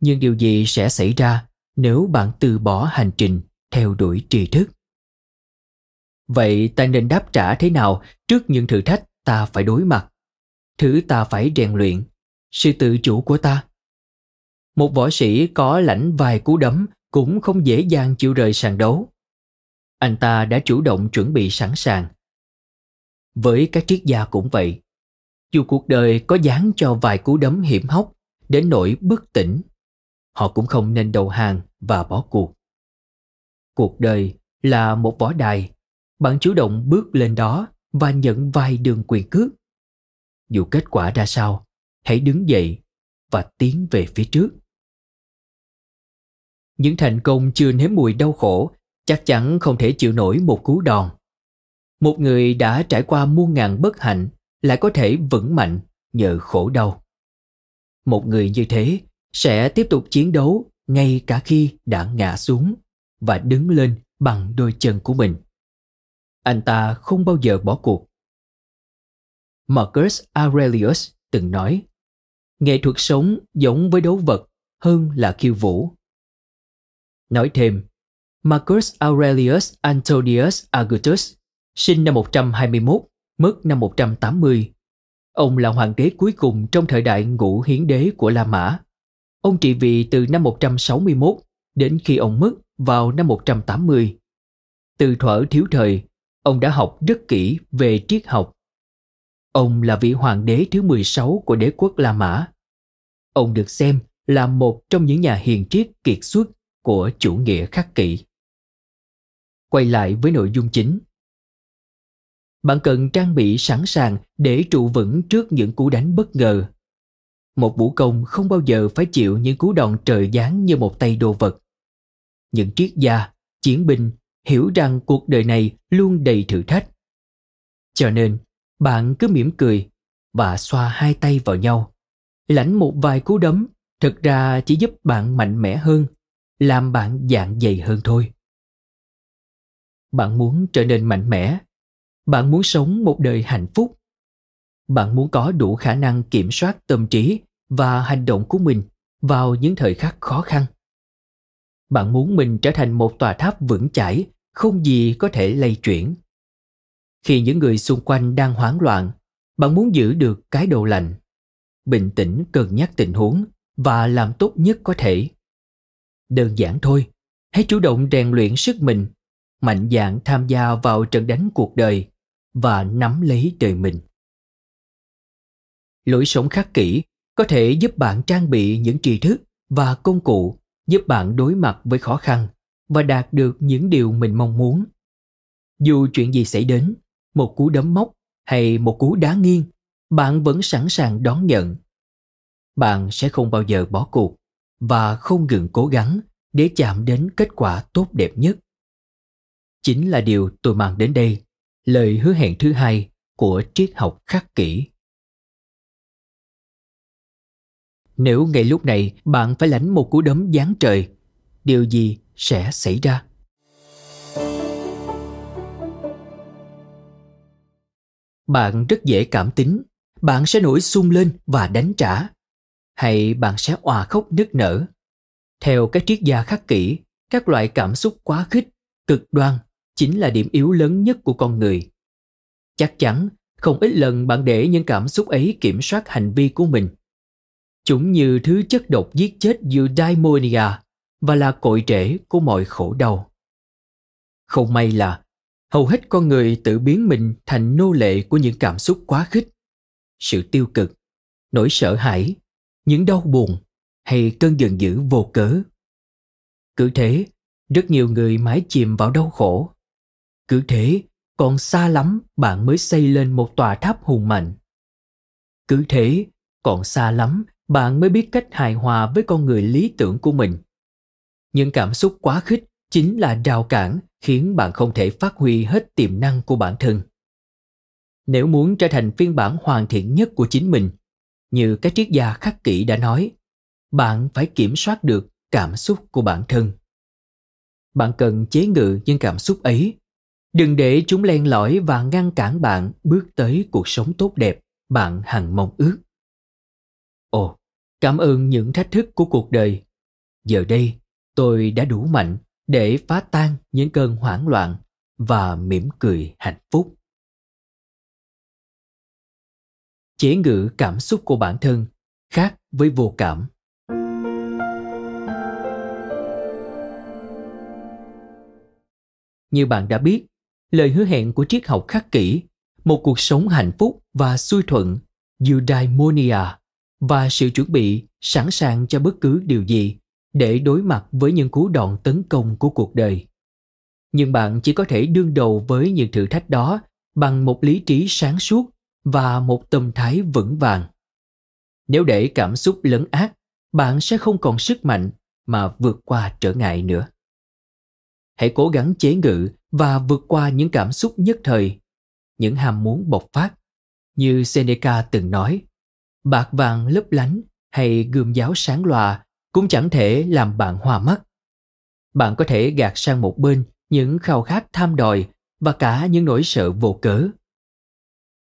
Nhưng điều gì sẽ xảy ra nếu bạn từ bỏ hành trình theo đuổi tri thức? Vậy ta nên đáp trả thế nào trước những thử thách ta phải đối mặt? Thứ ta phải rèn luyện, sự tự chủ của ta. Một võ sĩ có lãnh vài cú đấm cũng không dễ dàng chịu rời sàn đấu. Anh ta đã chủ động chuẩn bị sẵn sàng với các triết gia cũng vậy. Dù cuộc đời có dán cho vài cú đấm hiểm hóc đến nỗi bất tỉnh, họ cũng không nên đầu hàng và bỏ cuộc. Cuộc đời là một võ đài. Bạn chủ động bước lên đó và nhận vài đường quyền cước. Dù kết quả ra sao, hãy đứng dậy và tiến về phía trước. Những thành công chưa nếm mùi đau khổ chắc chắn không thể chịu nổi một cú đòn một người đã trải qua muôn ngàn bất hạnh lại có thể vững mạnh nhờ khổ đau. Một người như thế sẽ tiếp tục chiến đấu ngay cả khi đã ngã xuống và đứng lên bằng đôi chân của mình. Anh ta không bao giờ bỏ cuộc. Marcus aurelius từng nói, nghệ thuật sống giống với đấu vật hơn là khiêu vũ. Nói thêm, marcus aurelius antonius augustus sinh năm 121 mất năm 180. Ông là hoàng đế cuối cùng trong thời đại ngũ hiến đế của La Mã. Ông trị vì từ năm 161 đến khi ông mất vào năm 180. Từ thuở thiếu thời, ông đã học rất kỹ về triết học. Ông là vị hoàng đế thứ 16 của đế quốc La Mã. Ông được xem là một trong những nhà hiền triết kiệt xuất của chủ nghĩa khắc kỷ. Quay lại với nội dung chính bạn cần trang bị sẵn sàng để trụ vững trước những cú đánh bất ngờ. Một vũ công không bao giờ phải chịu những cú đòn trời giáng như một tay đồ vật. Những triết gia, chiến binh hiểu rằng cuộc đời này luôn đầy thử thách. Cho nên, bạn cứ mỉm cười và xoa hai tay vào nhau. Lãnh một vài cú đấm thực ra chỉ giúp bạn mạnh mẽ hơn, làm bạn dạng dày hơn thôi. Bạn muốn trở nên mạnh mẽ, bạn muốn sống một đời hạnh phúc. Bạn muốn có đủ khả năng kiểm soát tâm trí và hành động của mình vào những thời khắc khó khăn. Bạn muốn mình trở thành một tòa tháp vững chãi, không gì có thể lay chuyển. Khi những người xung quanh đang hoảng loạn, bạn muốn giữ được cái đầu lạnh, bình tĩnh cân nhắc tình huống và làm tốt nhất có thể. Đơn giản thôi, hãy chủ động rèn luyện sức mình, mạnh dạn tham gia vào trận đánh cuộc đời và nắm lấy đời mình. Lối sống khắc kỷ có thể giúp bạn trang bị những tri thức và công cụ giúp bạn đối mặt với khó khăn và đạt được những điều mình mong muốn. Dù chuyện gì xảy đến, một cú đấm móc hay một cú đá nghiêng, bạn vẫn sẵn sàng đón nhận. Bạn sẽ không bao giờ bỏ cuộc và không ngừng cố gắng để chạm đến kết quả tốt đẹp nhất. Chính là điều tôi mang đến đây, lời hứa hẹn thứ hai của triết học khắc kỷ. Nếu ngay lúc này bạn phải lãnh một cú đấm giáng trời, điều gì sẽ xảy ra? Bạn rất dễ cảm tính, bạn sẽ nổi sung lên và đánh trả. Hay bạn sẽ òa khóc nức nở. Theo các triết gia khắc kỷ, các loại cảm xúc quá khích, cực đoan chính là điểm yếu lớn nhất của con người. Chắc chắn, không ít lần bạn để những cảm xúc ấy kiểm soát hành vi của mình. Chúng như thứ chất độc giết chết eudaimonia và là cội rễ của mọi khổ đau. Không may là hầu hết con người tự biến mình thành nô lệ của những cảm xúc quá khích, sự tiêu cực, nỗi sợ hãi, những đau buồn hay cơn giận dữ vô cớ. Cứ thế, rất nhiều người mãi chìm vào đau khổ. Cứ thế, còn xa lắm bạn mới xây lên một tòa tháp hùng mạnh. Cứ thế, còn xa lắm bạn mới biết cách hài hòa với con người lý tưởng của mình. Những cảm xúc quá khích chính là rào cản khiến bạn không thể phát huy hết tiềm năng của bản thân. Nếu muốn trở thành phiên bản hoàn thiện nhất của chính mình như các triết gia khắc kỷ đã nói bạn phải kiểm soát được cảm xúc của bản thân. Bạn cần chế ngự những cảm xúc ấy đừng để chúng len lỏi và ngăn cản bạn bước tới cuộc sống tốt đẹp bạn hằng mong ước. Ồ, cảm ơn những thách thức của cuộc đời. Giờ đây, tôi đã đủ mạnh để phá tan những cơn hoảng loạn và mỉm cười hạnh phúc. Chế ngự cảm xúc của bản thân khác với vô cảm. Như bạn đã biết lời hứa hẹn của triết học khắc kỷ, một cuộc sống hạnh phúc và xuôi thuận eudaimonia và sự chuẩn bị sẵn sàng cho bất cứ điều gì để đối mặt với những cú đòn tấn công của cuộc đời. Nhưng bạn chỉ có thể đương đầu với những thử thách đó bằng một lý trí sáng suốt và một tâm thái vững vàng. Nếu để cảm xúc lấn át, bạn sẽ không còn sức mạnh mà vượt qua trở ngại nữa hãy cố gắng chế ngự và vượt qua những cảm xúc nhất thời, những ham muốn bộc phát như seneca từng nói, bạc vàng lấp lánh hay gươm giáo sáng loà cũng chẳng thể làm bạn hòa mắt. Bạn có thể gạt sang một bên những khao khát tham đòi và cả những nỗi sợ vô cớ.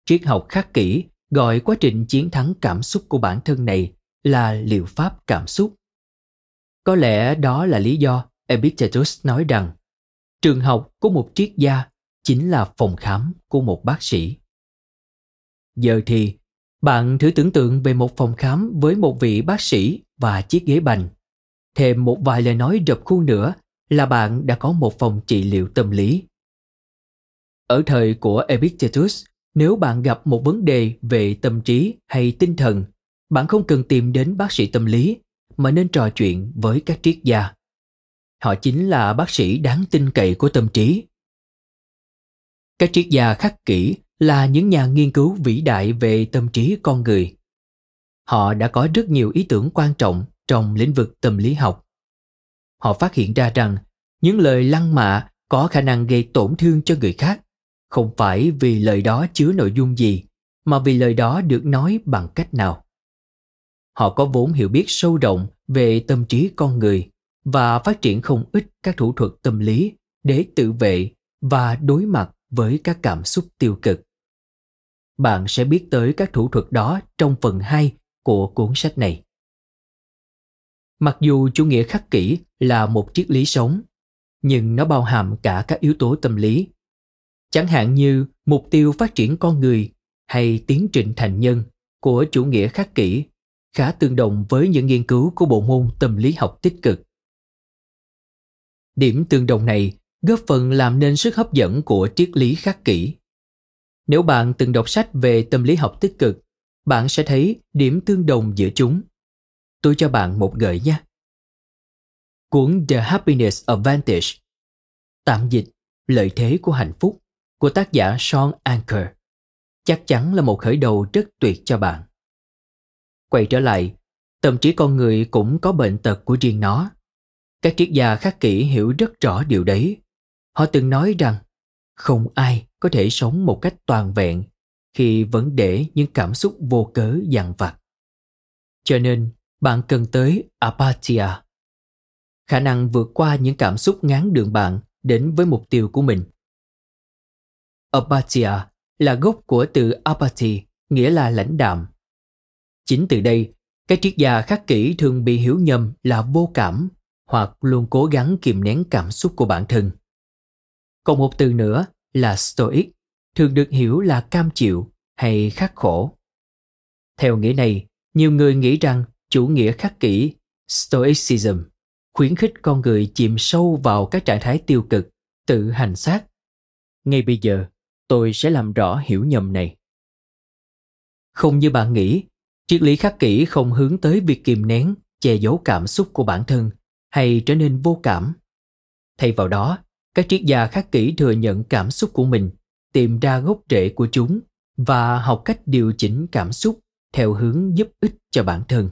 Triết học khắc kỷ gọi quá trình chiến thắng cảm xúc của bản thân này là liệu pháp cảm xúc. Có lẽ đó là lý do Epictetus nói rằng trường học của một triết gia chính là phòng khám của một bác sĩ. Giờ thì bạn thử tưởng tượng về một phòng khám với một vị bác sĩ và chiếc ghế bành. Thêm một vài lời nói rập khuôn nữa là bạn đã có một phòng trị liệu tâm lý. Ở thời của Epictetus, nếu bạn gặp một vấn đề về tâm trí hay tinh thần, bạn không cần tìm đến bác sĩ tâm lý mà nên trò chuyện với các triết gia. Họ chính là bác sĩ đáng tin cậy của tâm trí. Các triết gia khắc kỷ là những nhà nghiên cứu vĩ đại về tâm trí con người. Họ đã có rất nhiều ý tưởng quan trọng trong lĩnh vực tâm lý học. Họ phát hiện ra rằng những lời lăng mạ có khả năng gây tổn thương cho người khác, không phải vì lời đó chứa nội dung gì, mà vì lời đó được nói bằng cách nào. Họ có vốn hiểu biết sâu rộng về tâm trí con người và phát triển không ít các thủ thuật tâm lý để tự vệ và đối mặt với các cảm xúc tiêu cực. Bạn sẽ biết tới các thủ thuật đó trong phần 2 của cuốn sách này. Mặc dù chủ nghĩa khắc kỷ là một triết lý sống, nhưng nó bao hàm cả các yếu tố tâm lý. Chẳng hạn như mục tiêu phát triển con người hay tiến trình thành nhân của chủ nghĩa khắc kỷ khá tương đồng với những nghiên cứu của bộ môn tâm lý học tích cực. Điểm tương đồng này góp phần làm nên sức hấp dẫn của triết lý khắc kỷ. Nếu bạn từng đọc sách về tâm lý học tích cực, bạn sẽ thấy điểm tương đồng giữa chúng. Tôi cho bạn một gợi nhé. Cuốn The Happiness Advantage Tạm dịch Lợi thế của hạnh phúc của tác giả Sean Anker chắc chắn là một khởi đầu rất tuyệt cho bạn. Quay trở lại, tâm trí con người cũng có bệnh tật của riêng nó. Các triết gia khắc kỷ hiểu rất rõ điều đấy. Họ từng nói rằng không ai có thể sống một cách toàn vẹn khi vẫn để những cảm xúc vô cớ dằn vặt. Cho nên, bạn cần tới apatia. Khả năng vượt qua những cảm xúc ngán đường bạn đến với mục tiêu của mình. Apatia là gốc của từ apathy, nghĩa là lãnh đạm. Chính từ đây, các triết gia khắc kỷ thường bị hiểu nhầm là vô cảm hoặc luôn cố gắng kìm nén cảm xúc của bản thân. Còn một từ nữa là stoic, thường được hiểu là cam chịu hay khắc khổ. Theo nghĩa này, nhiều người nghĩ rằng chủ nghĩa khắc kỷ Stoicism khuyến khích con người chìm sâu vào các trạng thái tiêu cực, tự hành xác. Ngay bây giờ, tôi sẽ làm rõ hiểu nhầm này. Không như bạn nghĩ, triết lý khắc kỷ không hướng tới việc kìm nén, che giấu cảm xúc của bản thân hay trở nên vô cảm. Thay vào đó, các triết gia khắc kỷ thừa nhận cảm xúc của mình, tìm ra gốc rễ của chúng và học cách điều chỉnh cảm xúc theo hướng giúp ích cho bản thân.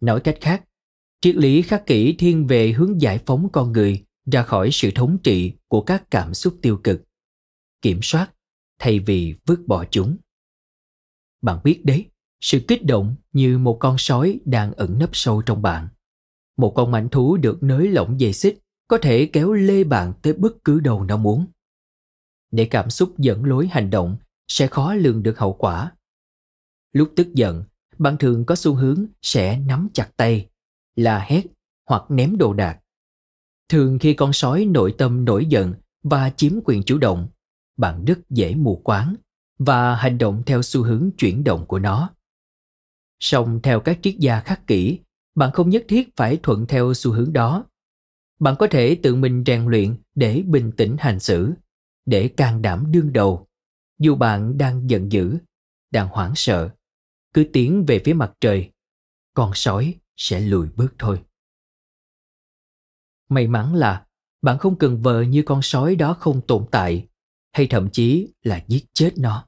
Nói cách khác, triết lý khắc kỷ thiên về hướng giải phóng con người ra khỏi sự thống trị của các cảm xúc tiêu cực, kiểm soát thay vì vứt bỏ chúng. Bạn biết đấy, sự kích động như một con sói đang ẩn nấp sâu trong bạn. Một con mảnh thú được nới lỏng dây xích có thể kéo lê bạn tới bất cứ đâu nó muốn. Để cảm xúc dẫn lối hành động sẽ khó lường được hậu quả. Lúc tức giận, bạn thường có xu hướng sẽ nắm chặt tay, la hét hoặc ném đồ đạc. Thường khi con sói nội tâm nổi giận và chiếm quyền chủ động, bạn rất dễ mù quáng và hành động theo xu hướng chuyển động của nó. Song theo các triết gia khắc kỷ, bạn không nhất thiết phải thuận theo xu hướng đó. Bạn có thể tự mình rèn luyện để bình tĩnh hành xử, để can đảm đương đầu, dù bạn đang giận dữ, đang hoảng sợ, cứ tiến về phía mặt trời, con sói sẽ lùi bước thôi. May mắn là bạn không cần vờ như con sói đó không tồn tại hay thậm chí là giết chết nó.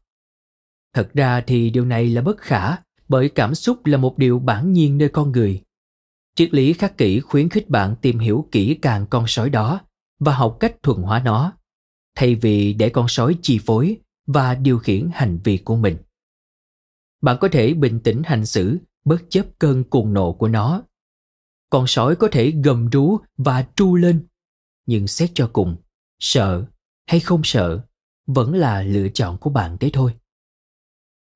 Thật ra thì điều này là bất khả bởi cảm xúc là một điều bản nhiên nơi con người. Triết lý khắc kỷ khuyến khích bạn tìm hiểu kỹ càng con sói đó và học cách thuần hóa nó, thay vì để con sói chi phối và điều khiển hành vi của mình. Bạn có thể bình tĩnh hành xử bất chấp cơn cuồng nộ của nó. Con sói có thể gầm rú và tru lên, nhưng xét cho cùng, sợ hay không sợ vẫn là lựa chọn của bạn đấy thôi.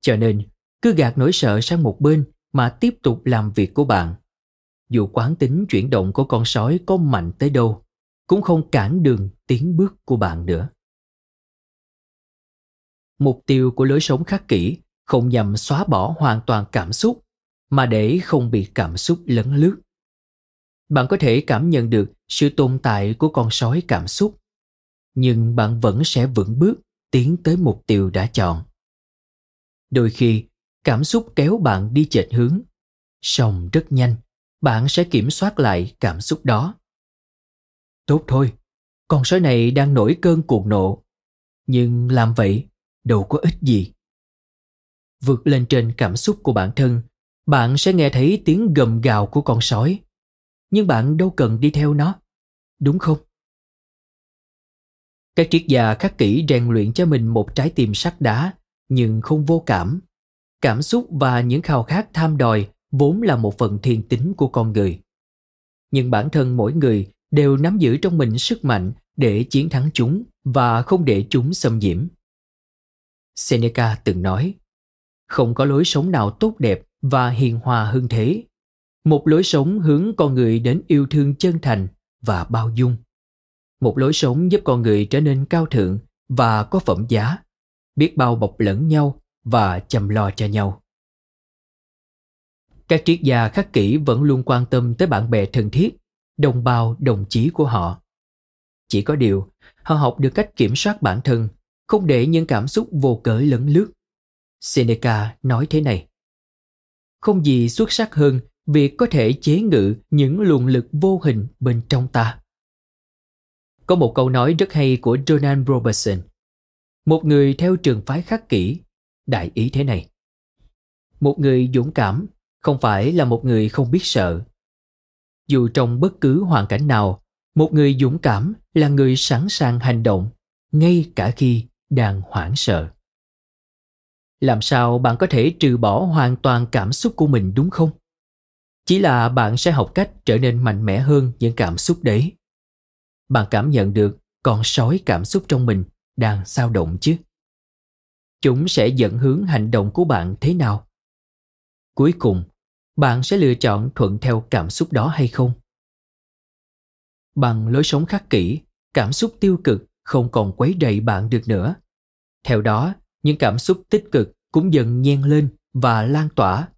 Cho nên, cứ gạt nỗi sợ sang một bên mà tiếp tục làm việc của bạn. Dù quán tính chuyển động của con sói có mạnh tới đâu, cũng không cản đường tiến bước của bạn nữa. Mục tiêu của lối sống khắc kỷ không nhằm xóa bỏ hoàn toàn cảm xúc, mà để không bị cảm xúc lấn lướt. Bạn có thể cảm nhận được sự tồn tại của con sói cảm xúc, nhưng bạn vẫn sẽ vững bước tiến tới mục tiêu đã chọn. Đôi khi, cảm xúc kéo bạn đi chệch hướng, song rất nhanh, bạn sẽ kiểm soát lại cảm xúc đó. Tốt thôi, con sói này đang nổi cơn cuồng nộ, nhưng làm vậy đâu có ích gì. Vượt lên trên cảm xúc của bản thân, bạn sẽ nghe thấy tiếng gầm gào của con sói. Nhưng bạn đâu cần đi theo nó, đúng không? Các triết gia khắc kỷ rèn luyện cho mình một trái tim sắt đá nhưng không vô cảm. Cảm xúc và những khao khát tham đòi vốn là một phần thiên tính của con người. Nhưng bản thân mỗi người đều nắm giữ trong mình sức mạnh để chiến thắng chúng và không để chúng xâm nhiễm. Seneca từng nói, không có lối sống nào tốt đẹp và hiền hòa hơn thế. Một lối sống hướng con người đến yêu thương chân thành và bao dung. Một lối sống giúp con người trở nên cao thượng và có phẩm giá, biết bao bọc lẫn nhau và chăm lo cho nhau. Các triết gia khắc kỷ vẫn luôn quan tâm tới bạn bè thân thiết, đồng bào, đồng chí của họ. Chỉ có điều, họ học được cách kiểm soát bản thân, không để những cảm xúc vô cớ lấn lướt. Seneca nói thế này. Không gì xuất sắc hơn việc có thể chế ngự những luồng lực vô hình bên trong ta. Có một câu nói rất hay của Donald Robertson. Một người theo trường phái khắc kỷ, đại ý thế này. Một người dũng cảm không phải là một người không biết sợ. Dù trong bất cứ hoàn cảnh nào, một người dũng cảm là người sẵn sàng hành động, ngay cả khi đang hoảng sợ. Làm sao bạn có thể trừ bỏ hoàn toàn cảm xúc của mình đúng không? Chỉ là bạn sẽ học cách trở nên mạnh mẽ hơn những cảm xúc đấy. Bạn cảm nhận được con sói cảm xúc trong mình đang sao động chứ? Chúng sẽ dẫn hướng hành động của bạn thế nào? Cuối cùng, bạn sẽ lựa chọn thuận theo cảm xúc đó hay không? Bằng lối sống khắc kỷ, cảm xúc tiêu cực không còn quấy rầy bạn được nữa. Theo đó, những cảm xúc tích cực cũng dần nhen lên và lan tỏa.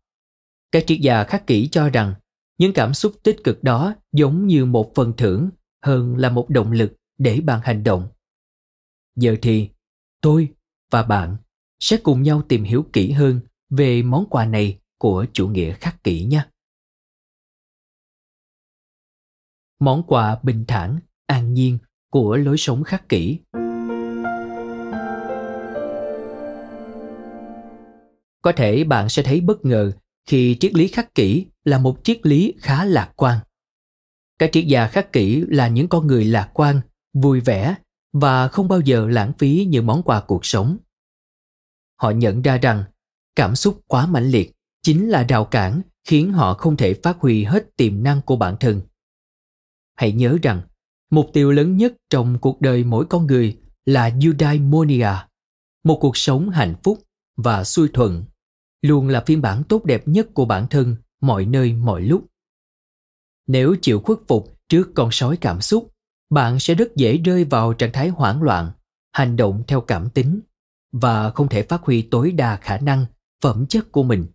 Các triết gia khắc kỷ cho rằng những cảm xúc tích cực đó giống như một phần thưởng hơn là một động lực để bạn hành động. Giờ thì, tôi và bạn sẽ cùng nhau tìm hiểu kỹ hơn về món quà này của chủ nghĩa khắc kỷ nhé. Món quà bình thản, an nhiên của lối sống khắc kỷ. Có thể bạn sẽ thấy bất ngờ khi triết lý khắc kỷ là một triết lý khá lạc quan. Các triết gia khắc kỷ là những con người lạc quan, vui vẻ và không bao giờ lãng phí những món quà cuộc sống. Họ nhận ra rằng cảm xúc quá mãnh liệt chính là rào cản khiến họ không thể phát huy hết tiềm năng của bản thân. Hãy nhớ rằng, mục tiêu lớn nhất trong cuộc đời mỗi con người là eudaimonia, một cuộc sống hạnh phúc và xuôi thuận, luôn là phiên bản tốt đẹp nhất của bản thân mọi nơi mọi lúc. Nếu chịu khuất phục trước con sói cảm xúc, bạn sẽ rất dễ rơi vào trạng thái hoảng loạn, hành động theo cảm tính và không thể phát huy tối đa khả năng, phẩm chất của mình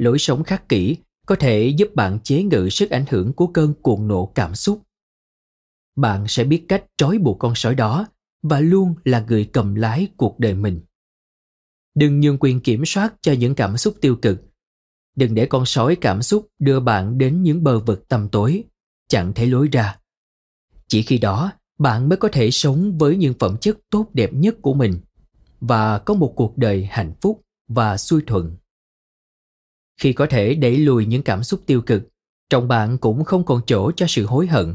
lối sống khắc kỷ có thể giúp bạn chế ngự sức ảnh hưởng của cơn cuồng nộ cảm xúc. Bạn sẽ biết cách trói buộc con sói đó và luôn là người cầm lái cuộc đời mình. Đừng nhường quyền kiểm soát cho những cảm xúc tiêu cực. Đừng để con sói cảm xúc đưa bạn đến những bờ vực tầm tối, chẳng thấy lối ra. Chỉ khi đó, bạn mới có thể sống với những phẩm chất tốt đẹp nhất của mình và có một cuộc đời hạnh phúc và xuôi thuận khi có thể đẩy lùi những cảm xúc tiêu cực, trong bạn cũng không còn chỗ cho sự hối hận,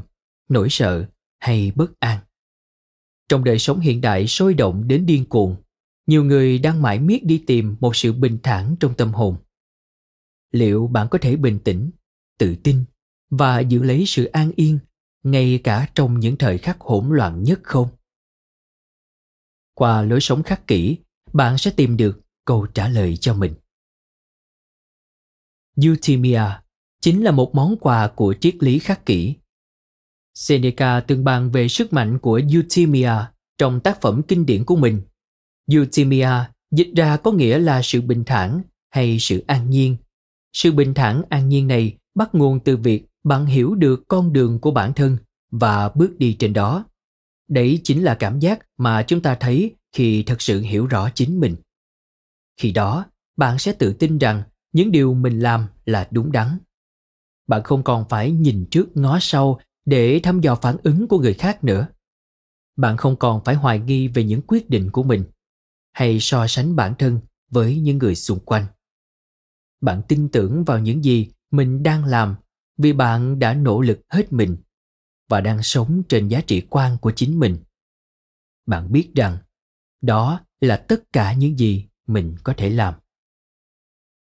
nỗi sợ hay bất an. Trong đời sống hiện đại sôi động đến điên cuồng, nhiều người đang mãi miết đi tìm một sự bình thản trong tâm hồn. Liệu bạn có thể bình tĩnh, tự tin và giữ lấy sự an yên ngay cả trong những thời khắc hỗn loạn nhất không? Qua lối sống khắc kỷ, bạn sẽ tìm được câu trả lời cho mình. Eutimia chính là một món quà của triết lý khắc kỷ. Seneca từng bàn về sức mạnh của Eutimia trong tác phẩm kinh điển của mình. Eutimia dịch ra có nghĩa là sự bình thản hay sự an nhiên. Sự bình thản an nhiên này bắt nguồn từ việc bạn hiểu được con đường của bản thân và bước đi trên đó. Đấy chính là cảm giác mà chúng ta thấy khi thật sự hiểu rõ chính mình. Khi đó, bạn sẽ tự tin rằng những điều mình làm là đúng đắn. Bạn không còn phải nhìn trước ngó sau để thăm dò phản ứng của người khác nữa. Bạn không còn phải hoài nghi về những quyết định của mình hay so sánh bản thân với những người xung quanh. Bạn tin tưởng vào những gì mình đang làm vì bạn đã nỗ lực hết mình và đang sống trên giá trị quan của chính mình. Bạn biết rằng đó là tất cả những gì mình có thể làm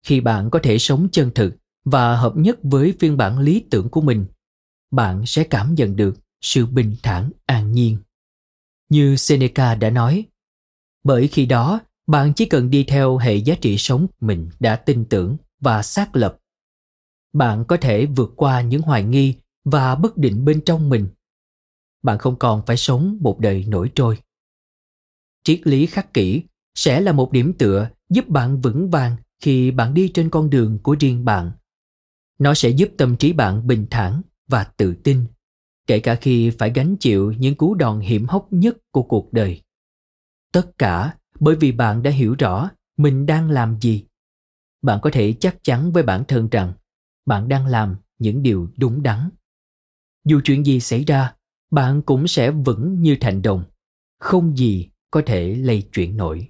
khi bạn có thể sống chân thực và hợp nhất với phiên bản lý tưởng của mình, bạn sẽ cảm nhận được sự bình thản, an nhiên. Như seneca đã nói, bởi khi đó, bạn chỉ cần đi theo hệ giá trị sống mình đã tin tưởng và xác lập. Bạn có thể vượt qua những hoài nghi và bất định bên trong mình. Bạn không còn phải sống một đời nổi trôi. Triết lý khắc kỷ sẽ là một điểm tựa giúp bạn vững vàng khi bạn đi trên con đường của riêng bạn. Nó sẽ giúp tâm trí bạn bình thản và tự tin, kể cả khi phải gánh chịu những cú đòn hiểm hóc nhất của cuộc đời. Tất cả bởi vì bạn đã hiểu rõ mình đang làm gì. Bạn có thể chắc chắn với bản thân rằng bạn đang làm những điều đúng đắn. Dù chuyện gì xảy ra, bạn cũng sẽ vững như thành đồng, không gì có thể lay chuyển nổi.